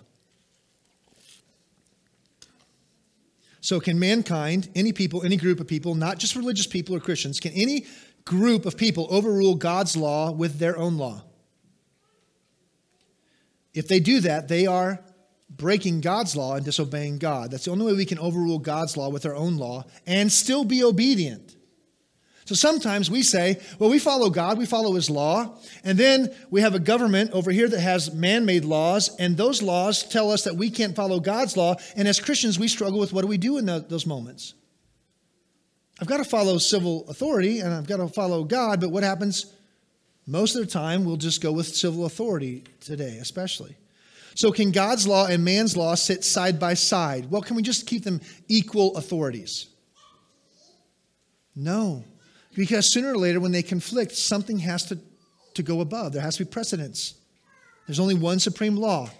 So, can mankind, any people, any group of people, not just religious people or Christians, can any group of people overrule God's law with their own law? If they do that, they are breaking God's law and disobeying God. That's the only way we can overrule God's law with our own law and still be obedient. So sometimes we say, well, we follow God, we follow His law, and then we have a government over here that has man made laws, and those laws tell us that we can't follow God's law. And as Christians, we struggle with what do we do in those moments? I've got to follow civil authority and I've got to follow God, but what happens? Most of the time, we'll just go with civil authority today, especially. So, can God's law and man's law sit side by side? Well, can we just keep them equal authorities? No. Because sooner or later, when they conflict, something has to, to go above. There has to be precedence. There's only one supreme law.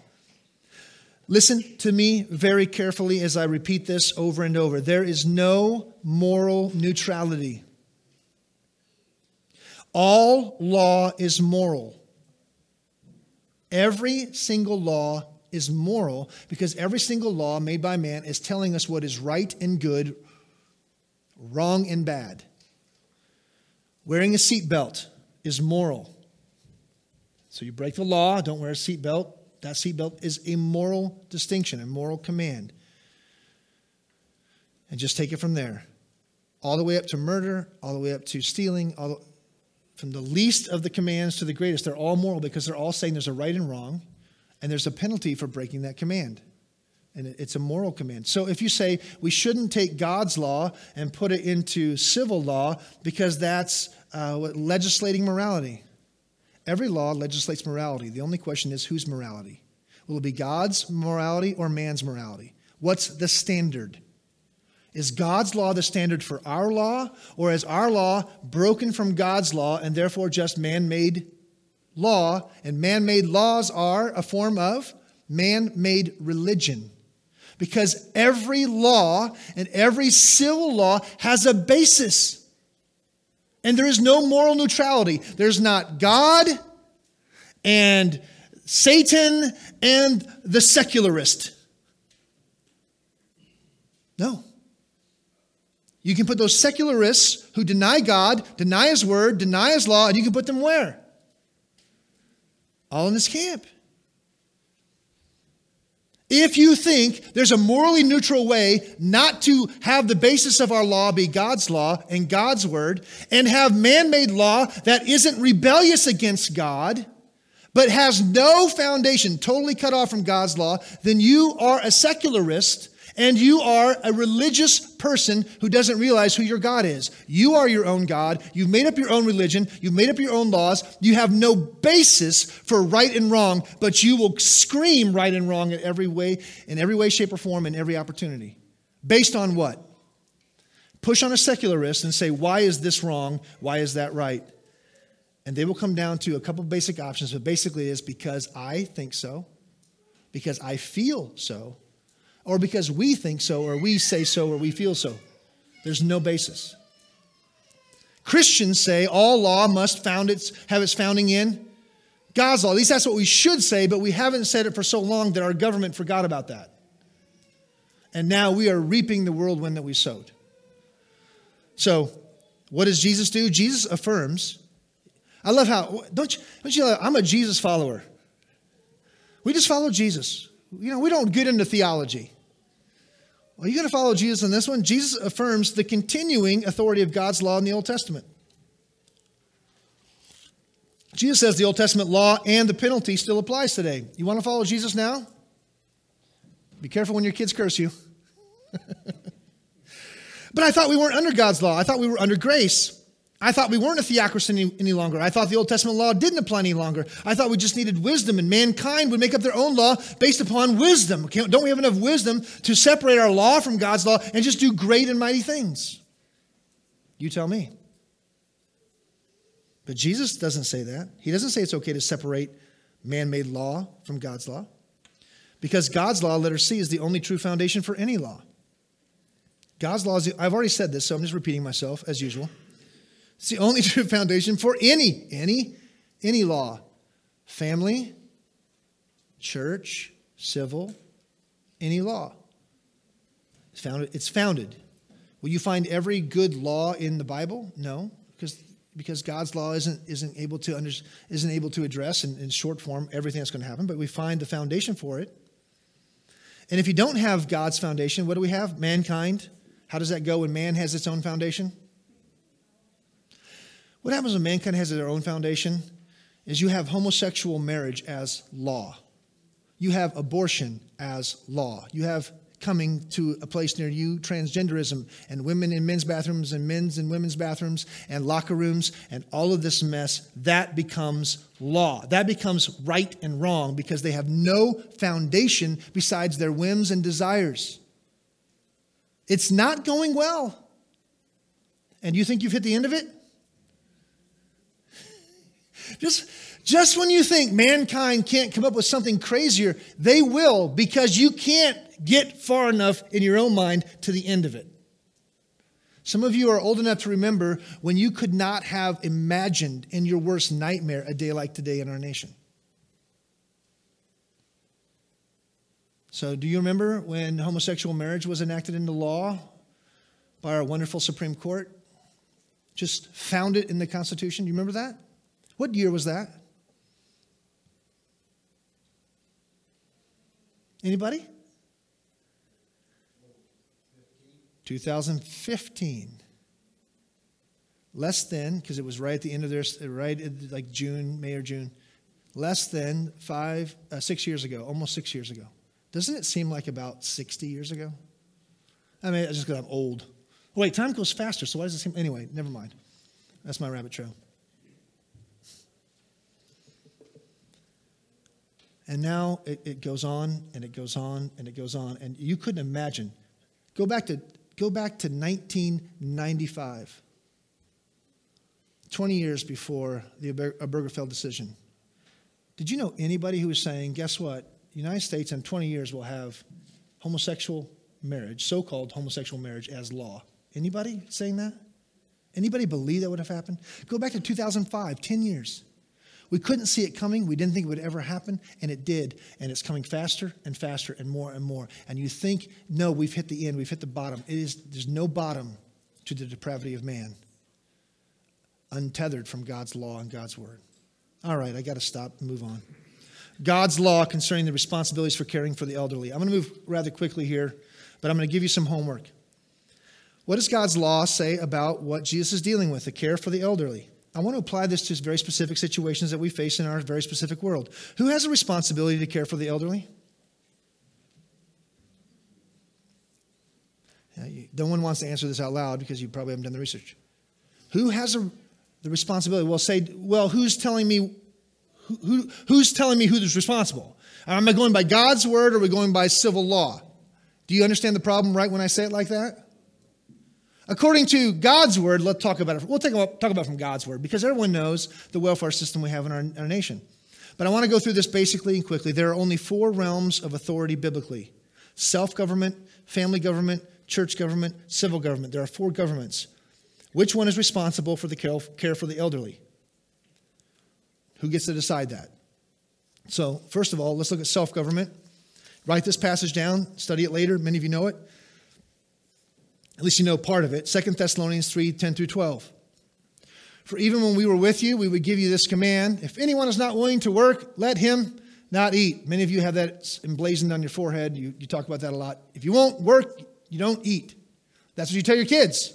Listen to me very carefully as I repeat this over and over. There is no moral neutrality. All law is moral. Every single law is moral because every single law made by man is telling us what is right and good, wrong and bad. Wearing a seatbelt is moral. So you break the law, don't wear a seatbelt. That seatbelt is a moral distinction, a moral command. And just take it from there. all the way up to murder, all the way up to stealing, all the, from the least of the commands to the greatest. They're all moral because they're all saying there's a right and wrong, and there's a penalty for breaking that command. And it's a moral command. So if you say we shouldn't take God's law and put it into civil law because that's uh, legislating morality, every law legislates morality. The only question is whose morality? Will it be God's morality or man's morality? What's the standard? Is God's law the standard for our law, or is our law broken from God's law and therefore just man made law? And man made laws are a form of man made religion. Because every law and every civil law has a basis. And there is no moral neutrality. There's not God and Satan and the secularist. No. You can put those secularists who deny God, deny His word, deny His law, and you can put them where? All in this camp. If you think there's a morally neutral way not to have the basis of our law be God's law and God's word, and have man made law that isn't rebellious against God, but has no foundation, totally cut off from God's law, then you are a secularist and you are a religious person who doesn't realize who your God is. You are your own God. You've made up your own religion. You've made up your own laws. You have no basis for right and wrong, but you will scream right and wrong in every way, in every way, shape, or form, in every opportunity. Based on what? Push on a secularist and say, why is this wrong? Why is that right? And they will come down to a couple basic options, but basically it's because I think so, because I feel so, or because we think so, or we say so, or we feel so. There's no basis. Christians say all law must found its, have its founding in God's law. At least that's what we should say, but we haven't said it for so long that our government forgot about that. And now we are reaping the whirlwind that we sowed. So, what does Jesus do? Jesus affirms. I love how, don't you, don't you I'm a Jesus follower. We just follow Jesus. You know, we don't get into theology. Are you going to follow Jesus in this one? Jesus affirms the continuing authority of God's law in the Old Testament. Jesus says the Old Testament law and the penalty still applies today. You want to follow Jesus now? Be careful when your kids curse you. [LAUGHS] but I thought we weren't under God's law. I thought we were under grace. I thought we weren't a theocracy any, any, longer. I thought the Old Testament law didn't apply any longer. I thought we just needed wisdom and mankind would make up their own law based upon wisdom. Don't we have enough wisdom to separate our law from God's law and just do great and mighty things? You tell me. But Jesus doesn't say that. He doesn't say it's okay to separate man made law from God's law. Because God's law, letter C, is the only true foundation for any law. God's law is, I've already said this, so I'm just repeating myself as usual. It's the only [LAUGHS] true foundation for any, any, any law. Family, church, civil, any law. It's founded. It's founded. Will you find every good law in the Bible? No, because because God's law isn't isn't able to under, isn't able to address in, in short form everything that's going to happen. But we find the foundation for it. And if you don't have God's foundation, what do we have? Mankind. How does that go when man has its own foundation? What happens when mankind has their own foundation is you have homosexual marriage as law. You have abortion as law. You have coming to a place near you transgenderism and women in men's bathrooms and men's and women's bathrooms and locker rooms and all of this mess. That becomes law. That becomes right and wrong because they have no foundation besides their whims and desires. It's not going well. And you think you've hit the end of it? Just, just when you think mankind can't come up with something crazier, they will because you can't get far enough in your own mind to the end of it. Some of you are old enough to remember when you could not have imagined in your worst nightmare a day like today in our nation. So, do you remember when homosexual marriage was enacted into law by our wonderful Supreme Court? Just found it in the Constitution. Do you remember that? What year was that? Anybody? 2015. less than, because it was right at the end of their, right like June, May or June, less than five, uh, six years ago, almost six years ago. Doesn't it seem like about 60 years ago? I mean, I just because I'm old. Wait, time goes faster, so why does it seem? Anyway, never mind. That's my rabbit trail. And now it, it, goes on and it goes on and it goes on. And you couldn't imagine. Go back to, go back to 1995, 20 years before the Obergefell decision. Did you know anybody who was saying, guess what? The United States in 20 years will have homosexual marriage, so called homosexual marriage, as law? Anybody saying that? Anybody believe that would have happened? Go back to 2005, 10 years. We couldn't see it coming. We didn't think it would ever happen, and it did. And it's coming faster and faster and more and more. And you think, no, we've hit the end, we've hit the bottom. It is, there's no bottom to the depravity of man, untethered from God's law and God's word. All right, I got to stop and move on. God's law concerning the responsibilities for caring for the elderly. I'm going to move rather quickly here, but I'm going to give you some homework. What does God's law say about what Jesus is dealing with, the care for the elderly? I want to apply this to very specific situations that we face in our very specific world. Who has a responsibility to care for the elderly? no one wants to answer this out loud because you probably haven't done the research. Who has a, the responsibility? Well, say, well, who's telling me who, who, who's telling me who's responsible? Am I going by God's word or are we going by civil law? Do you understand the problem right when I say it like that? According to God's word, let's talk about it. We'll talk about, from God's word because everyone knows the welfare system we have in our, in our nation. But I want to go through this basically and quickly. There are only four realms of authority biblically self government, family government, church government, civil government. There are four governments. Which one is responsible for the care for the elderly? Who gets to decide that? So, first of all, let's look at self government. Write this passage down, study it later. Many of you know it. At least you know part of it. 2 Thessalonians 3 10 through 12. For even when we were with you, we would give you this command if anyone is not willing to work, let him not eat. Many of you have that emblazoned on your forehead. You, you talk about that a lot. If you won't work, you don't eat. That's what you tell your kids.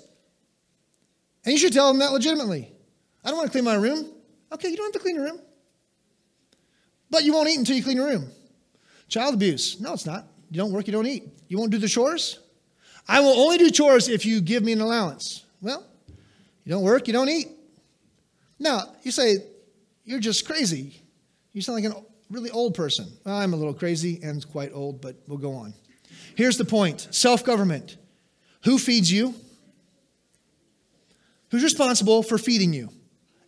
And you should tell them that legitimately. I don't want to clean my room. Okay, you don't have to clean your room. But you won't eat until you clean your room. Child abuse. No, it's not. You don't work, you don't eat. You won't do the chores? I will only do chores if you give me an allowance. Well, you don't work, you don't eat. Now, you say, you're just crazy. You sound like a really old person. Well, I'm a little crazy and quite old, but we'll go on. Here's the point self government. Who feeds you? Who's responsible for feeding you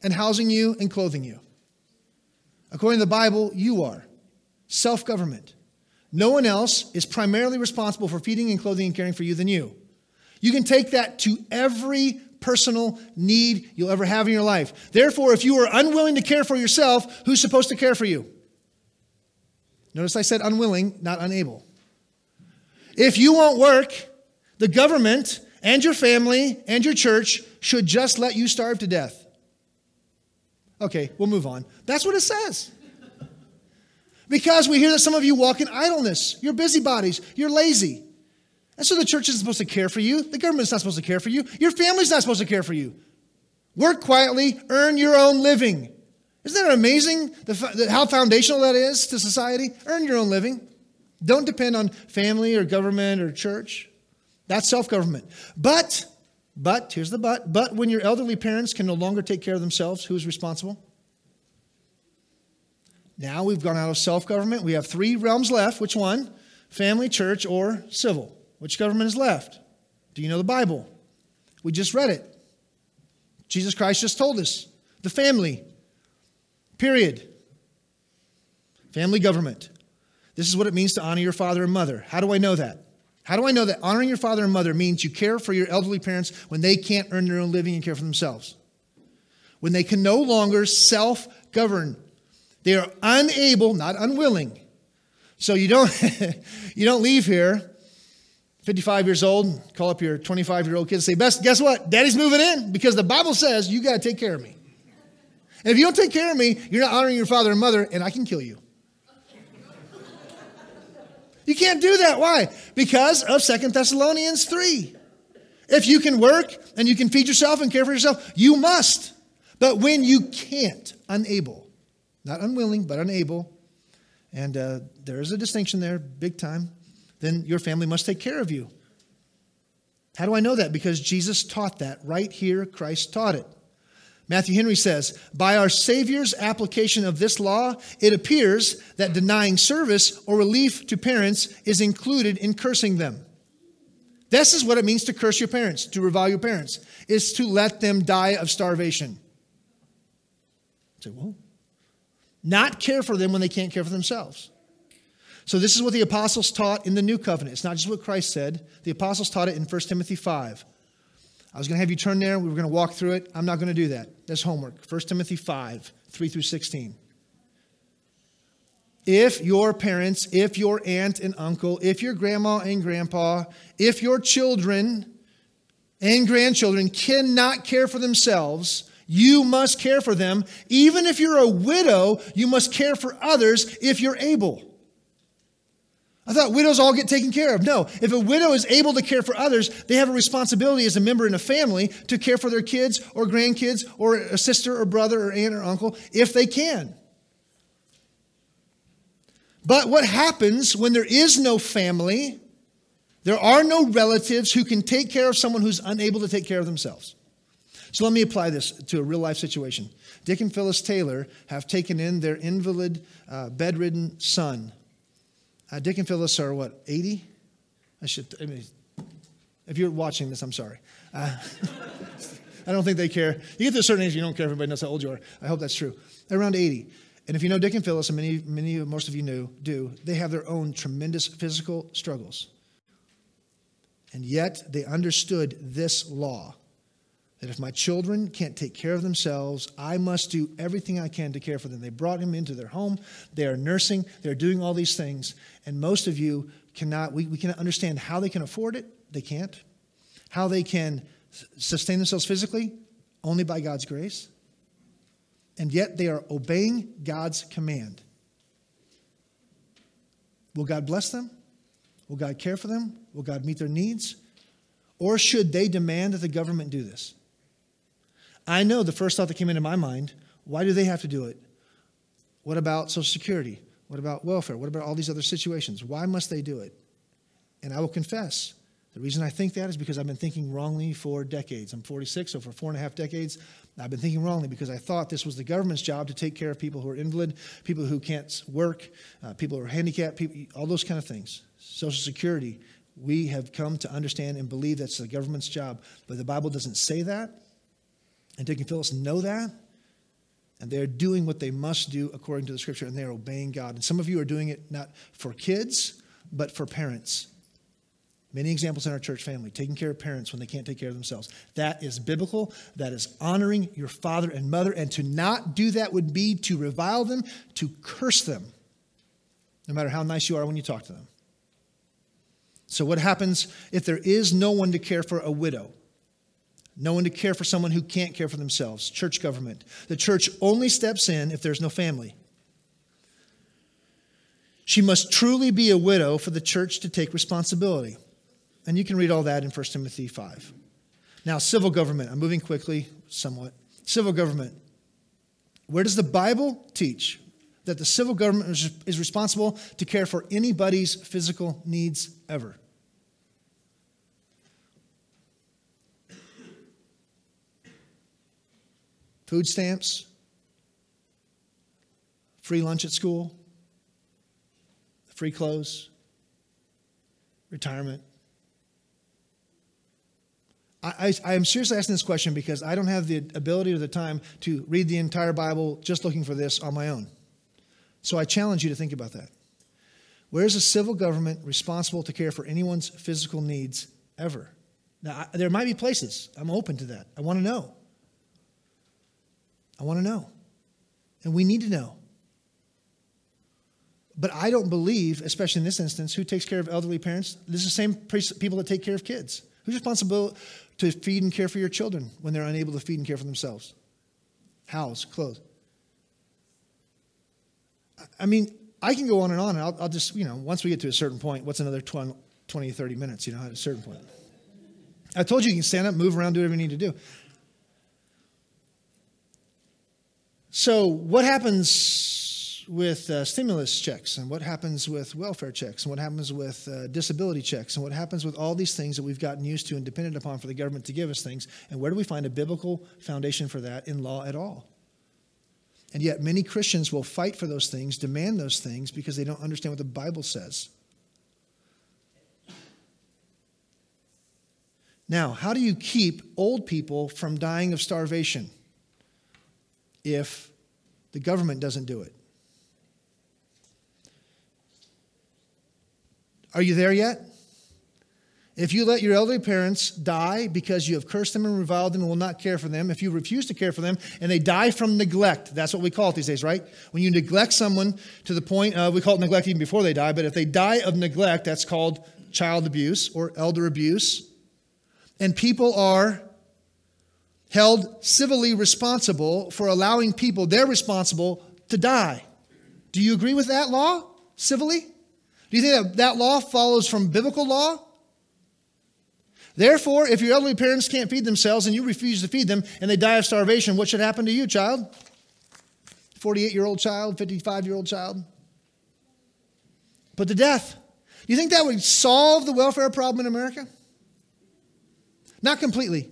and housing you and clothing you? According to the Bible, you are. Self government. No one else is primarily responsible for feeding and clothing and caring for you than you. You can take that to every personal need you'll ever have in your life. Therefore, if you are unwilling to care for yourself, who's supposed to care for you? Notice I said unwilling, not unable. If you won't work, the government and your family and your church should just let you starve to death. Okay, we'll move on. That's what it says. Because we hear that some of you walk in idleness. You're busybodies. You're lazy. And so the church isn't supposed to care for you. The government's not supposed to care for you. Your family's not supposed to care for you. Work quietly, earn your own living. Isn't that amazing the, how foundational that is to society? Earn your own living. Don't depend on family or government or church. That's self government. But, but, here's the but, but when your elderly parents can no longer take care of themselves, who's responsible? Now we've gone out of self government. We have three realms left. Which one? Family, church, or civil. Which government is left? Do you know the Bible? We just read it. Jesus Christ just told us the family. Period. Family government. This is what it means to honor your father and mother. How do I know that? How do I know that honoring your father and mother means you care for your elderly parents when they can't earn their own living and care for themselves? When they can no longer self govern they are unable, not unwilling. So you don't, [LAUGHS] you don't leave here, 55 years old, call up your 25 year old kid and say, Best, guess what? Daddy's moving in because the Bible says you got to take care of me. And if you don't take care of me, you're not honoring your father and mother, and I can kill you. You can't do that. Why? Because of Second Thessalonians 3. If you can work and you can feed yourself and care for yourself, you must. But when you can't, unable, not unwilling, but unable, and uh, there is a distinction there, big time, then your family must take care of you. How do I know that? Because Jesus taught that. Right here, Christ taught it. Matthew Henry says, By our Savior's application of this law, it appears that denying service or relief to parents is included in cursing them. This is what it means to curse your parents, to revile your parents, is to let them die of starvation. Say, well, not care for them when they can't care for themselves. So, this is what the apostles taught in the new covenant. It's not just what Christ said. The apostles taught it in 1 Timothy 5. I was going to have you turn there. We were going to walk through it. I'm not going to do that. That's homework. 1 Timothy 5, 3 through 16. If your parents, if your aunt and uncle, if your grandma and grandpa, if your children and grandchildren cannot care for themselves, you must care for them. Even if you're a widow, you must care for others if you're able. I thought widows all get taken care of. No, if a widow is able to care for others, they have a responsibility as a member in a family to care for their kids or grandkids or a sister or brother or aunt or uncle if they can. But what happens when there is no family? There are no relatives who can take care of someone who's unable to take care of themselves. So let me apply this to a real life situation. Dick and Phyllis Taylor have taken in their invalid, uh, bedridden son. Uh, Dick and Phyllis are what, 80? I should, I mean, if you're watching this, I'm sorry. Uh, [LAUGHS] I don't think they care. You get to a certain age, you don't care. If everybody knows how old you are. I hope that's true. They're around 80. And if you know Dick and Phyllis, and many, many, most of you know, do, they have their own tremendous physical struggles. And yet they understood this law that if my children can't take care of themselves, I must do everything I can to care for them. They brought him into their home. They are nursing. They're doing all these things. And most of you cannot, we, we cannot understand how they can afford it. They can't. How they can sustain themselves physically, only by God's grace. And yet they are obeying God's command. Will God bless them? Will God care for them? Will God meet their needs? Or should they demand that the government do this? I know the first thought that came into my mind why do they have to do it? What about Social Security? What about welfare? What about all these other situations? Why must they do it? And I will confess, the reason I think that is because I've been thinking wrongly for decades. I'm 46, so for four and a half decades, I've been thinking wrongly because I thought this was the government's job to take care of people who are invalid, people who can't work, uh, people who are handicapped, people, all those kind of things. Social Security, we have come to understand and believe that's the government's job. But the Bible doesn't say that. And Dick and Phyllis know that. And they're doing what they must do according to the scripture, and they're obeying God. And some of you are doing it not for kids, but for parents. Many examples in our church family, taking care of parents when they can't take care of themselves. That is biblical. That is honoring your father and mother. And to not do that would be to revile them, to curse them, no matter how nice you are when you talk to them. So, what happens if there is no one to care for a widow? No one to care for someone who can't care for themselves. Church government. The church only steps in if there's no family. She must truly be a widow for the church to take responsibility. And you can read all that in 1 Timothy 5. Now, civil government. I'm moving quickly, somewhat. Civil government. Where does the Bible teach that the civil government is responsible to care for anybody's physical needs ever? Food stamps, free lunch at school, free clothes, retirement. I, I, am seriously asking this question because I don't have the ability or the time to read the entire Bible just looking for this on my own. So I challenge you to think about that. Where is a civil government responsible to care for anyone's physical needs ever? Now, I, there might be places. I'm open to that. I want to know. I want to know. And we need to know. But I don't believe, especially in this instance, who takes care of elderly parents? This is the same people that take care of kids. Who's responsible to feed and care for your children when they're unable to feed and care for themselves? House, clothes. I mean, I can go on and on, and I'll, I'll, just, you know, once we get to a certain point, what's another 20, 20, 30 minutes, you know, at a certain point? I told you you can stand up, move around, do whatever you need to do. So, what happens with uh, stimulus checks, and what happens with welfare checks, and what happens with uh, disability checks, and what happens with all these things that we've gotten used to and dependent upon for the government to give us things? And where do we find a biblical foundation for that in law at all? And yet, many Christians will fight for those things, demand those things, because they don't understand what the Bible says. Now, how do you keep old people from dying of starvation if the government doesn't do it? Are you there yet? If you let your elderly parents die because you have cursed them and reviled them and will not care for them, if you refuse to care for them and they die from neglect, that's what we call it these days, right? When you neglect someone to the point, uh, we call it neglect even before they die, but if they die of neglect, that's called child abuse or elder abuse. And people are held civilly responsible for allowing people, they're responsible to die. Do you agree with that law, civilly? Do you think that that law follows from biblical law? Therefore, if your elderly parents can't feed themselves and you refuse to feed them and they die of starvation, what should happen to you, child? 48 year old child, 55 year old child? Put to death. Do you think that would solve the welfare problem in America? Not completely.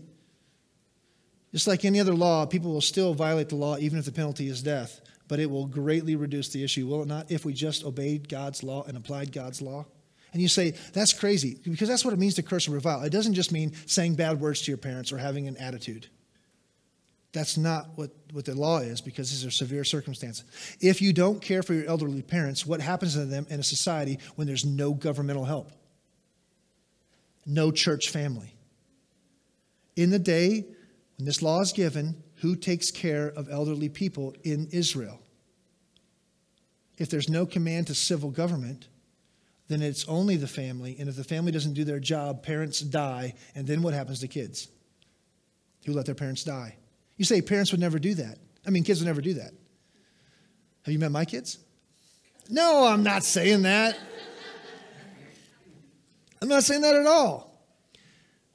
Just like any other law, people will still violate the law even if the penalty is death, but it will greatly reduce the issue, will it not, if we just obeyed God's law and applied God's law? And you say, that's crazy, because that's what it means to curse and revile. It doesn't just mean saying bad words to your parents or having an attitude. That's not what, what the law is, because these are severe circumstances. If you don't care for your elderly parents, what happens to them in a society when there's no governmental help? No church family. In the day when this law is given, who takes care of elderly people in Israel? If there's no command to civil government, then it's only the family. And if the family doesn't do their job, parents die. And then what happens to kids who let their parents die? You say parents would never do that. I mean, kids would never do that. Have you met my kids? No, I'm not saying that. I'm not saying that at all.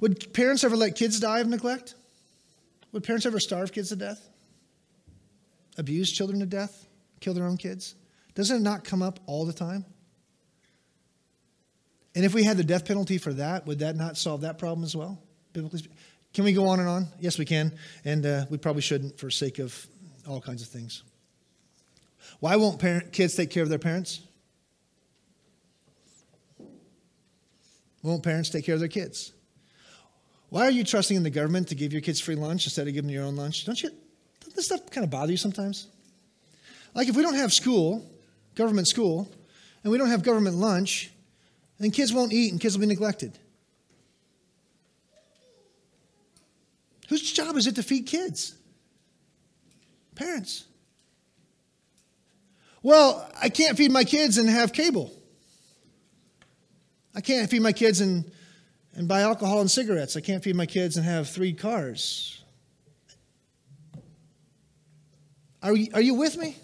Would parents ever let kids die of neglect? Would parents ever starve kids to death? Abuse children to death? Kill their own kids? Doesn't it not come up all the time? And if we had the death penalty for that, would that not solve that problem as well? Biblically, can we go on and on? Yes, we can. And uh, we probably shouldn't for sake of all kinds of things. Why won't parent, kids take care of their parents? Won't parents take care of their kids? Why are you trusting in the government to give your kids free lunch instead of giving them your own lunch? Don't you? Doesn't this stuff kind of bother you sometimes? Like if we don't have school, government school, and we don't have government lunch, then kids won't eat and kids will be neglected. Whose job is it to feed kids? Parents. Well, I can't feed my kids and have cable. I can't feed my kids and, and buy alcohol and cigarettes. I can't feed my kids and have three cars. Are you, are you with me?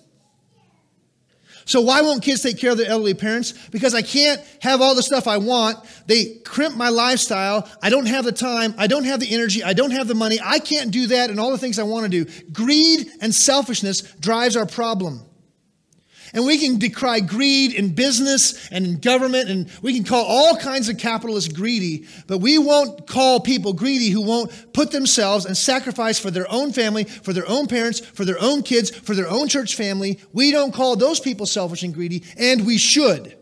So why won't kids take care of their elderly parents? Because I can't have all the stuff I want. They crimp my lifestyle. I don't have the time. I don't have the energy. I don't have the money. I can't do that and all the things I want to do. Greed and selfishness drives our problem. And we can decry greed in business and in government, and we can call all kinds of capitalists greedy, but we won't call people greedy who won't put themselves and sacrifice for their own family, for their own parents, for their own kids, for their own church family. We don't call those people selfish and greedy, and we should.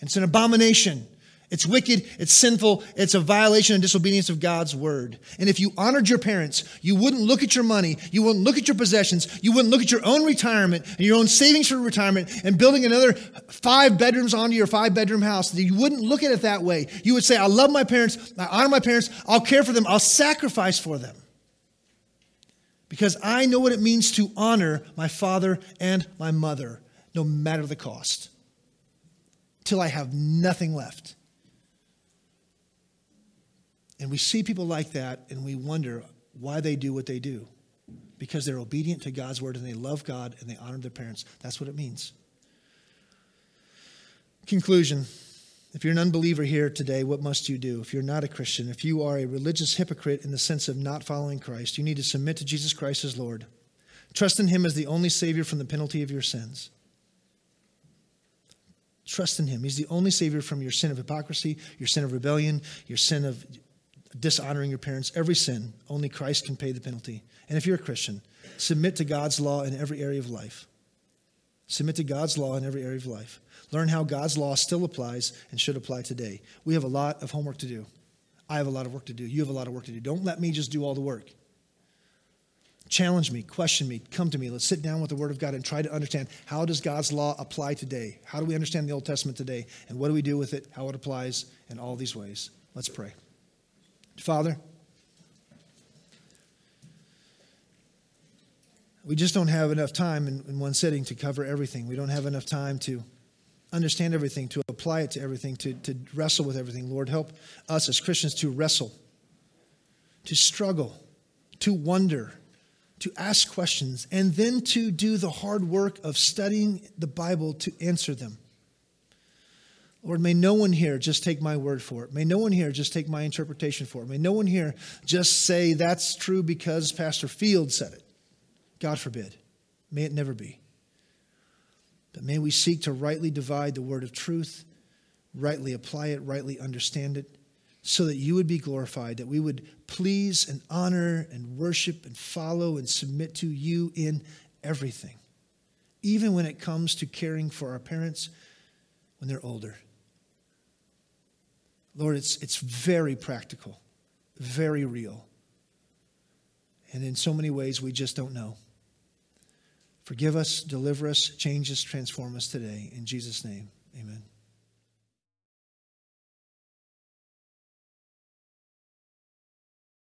It's an abomination it's wicked, it's sinful, it's a violation and disobedience of God's word. And if you honored your parents, you wouldn't look at your money, you wouldn't look at your possessions, you wouldn't look at your own retirement and your own savings for retirement and building another five bedrooms onto your five bedroom house. You wouldn't look at it that way. You would say, I love my parents, I honor my parents, I'll care for them, I'll sacrifice for them. Because I know what it means to honor my father and my mother, no matter the cost, till I have nothing left. And we see people like that and we wonder why they do what they do. Because they're obedient to God's word and they love God and they honor their parents. That's what it means. Conclusion If you're an unbeliever here today, what must you do? If you're not a Christian, if you are a religious hypocrite in the sense of not following Christ, you need to submit to Jesus Christ as Lord. Trust in Him as the only Savior from the penalty of your sins. Trust in Him. He's the only Savior from your sin of hypocrisy, your sin of rebellion, your sin of dishonoring your parents, every sin. Only Christ can pay the penalty. And if you're a Christian, submit to God's law in every area of life. Submit to God's law in every area of life. Learn how God's law still applies and should apply today. We have a lot of homework to do. I have a lot of work to do. You have a lot of work to do. Don't let me just do all the work. Challenge me, question me, come to me. Let's sit down with the Word of God and try to understand how does God's law apply today? How do we understand the Old Testament today? And what do we do with it? How it applies in all these ways. Let's pray. Father, we just don't have enough time in, in, one sitting to cover everything. We don't have enough time to understand everything, to apply it to everything, to, to wrestle with everything. Lord, help us as Christians to wrestle, to struggle, to wonder, to ask questions, and then to do the hard work of studying the Bible to answer them. Lord, may no one here just take my word for it. May no one here just take my interpretation for it. May no one here just say that's true because Pastor Field said it. God forbid. May it never be. But may we seek to rightly divide the word of truth, rightly apply it, rightly understand it, so that you would be glorified, that we would please and honor and worship and follow and submit to you in everything, even when it comes to caring for our parents when they're older. Lord, it's, it's very practical, very real. And in so many ways, we just don't know. Forgive us, deliver us, change us, transform us today. In Jesus' name, amen.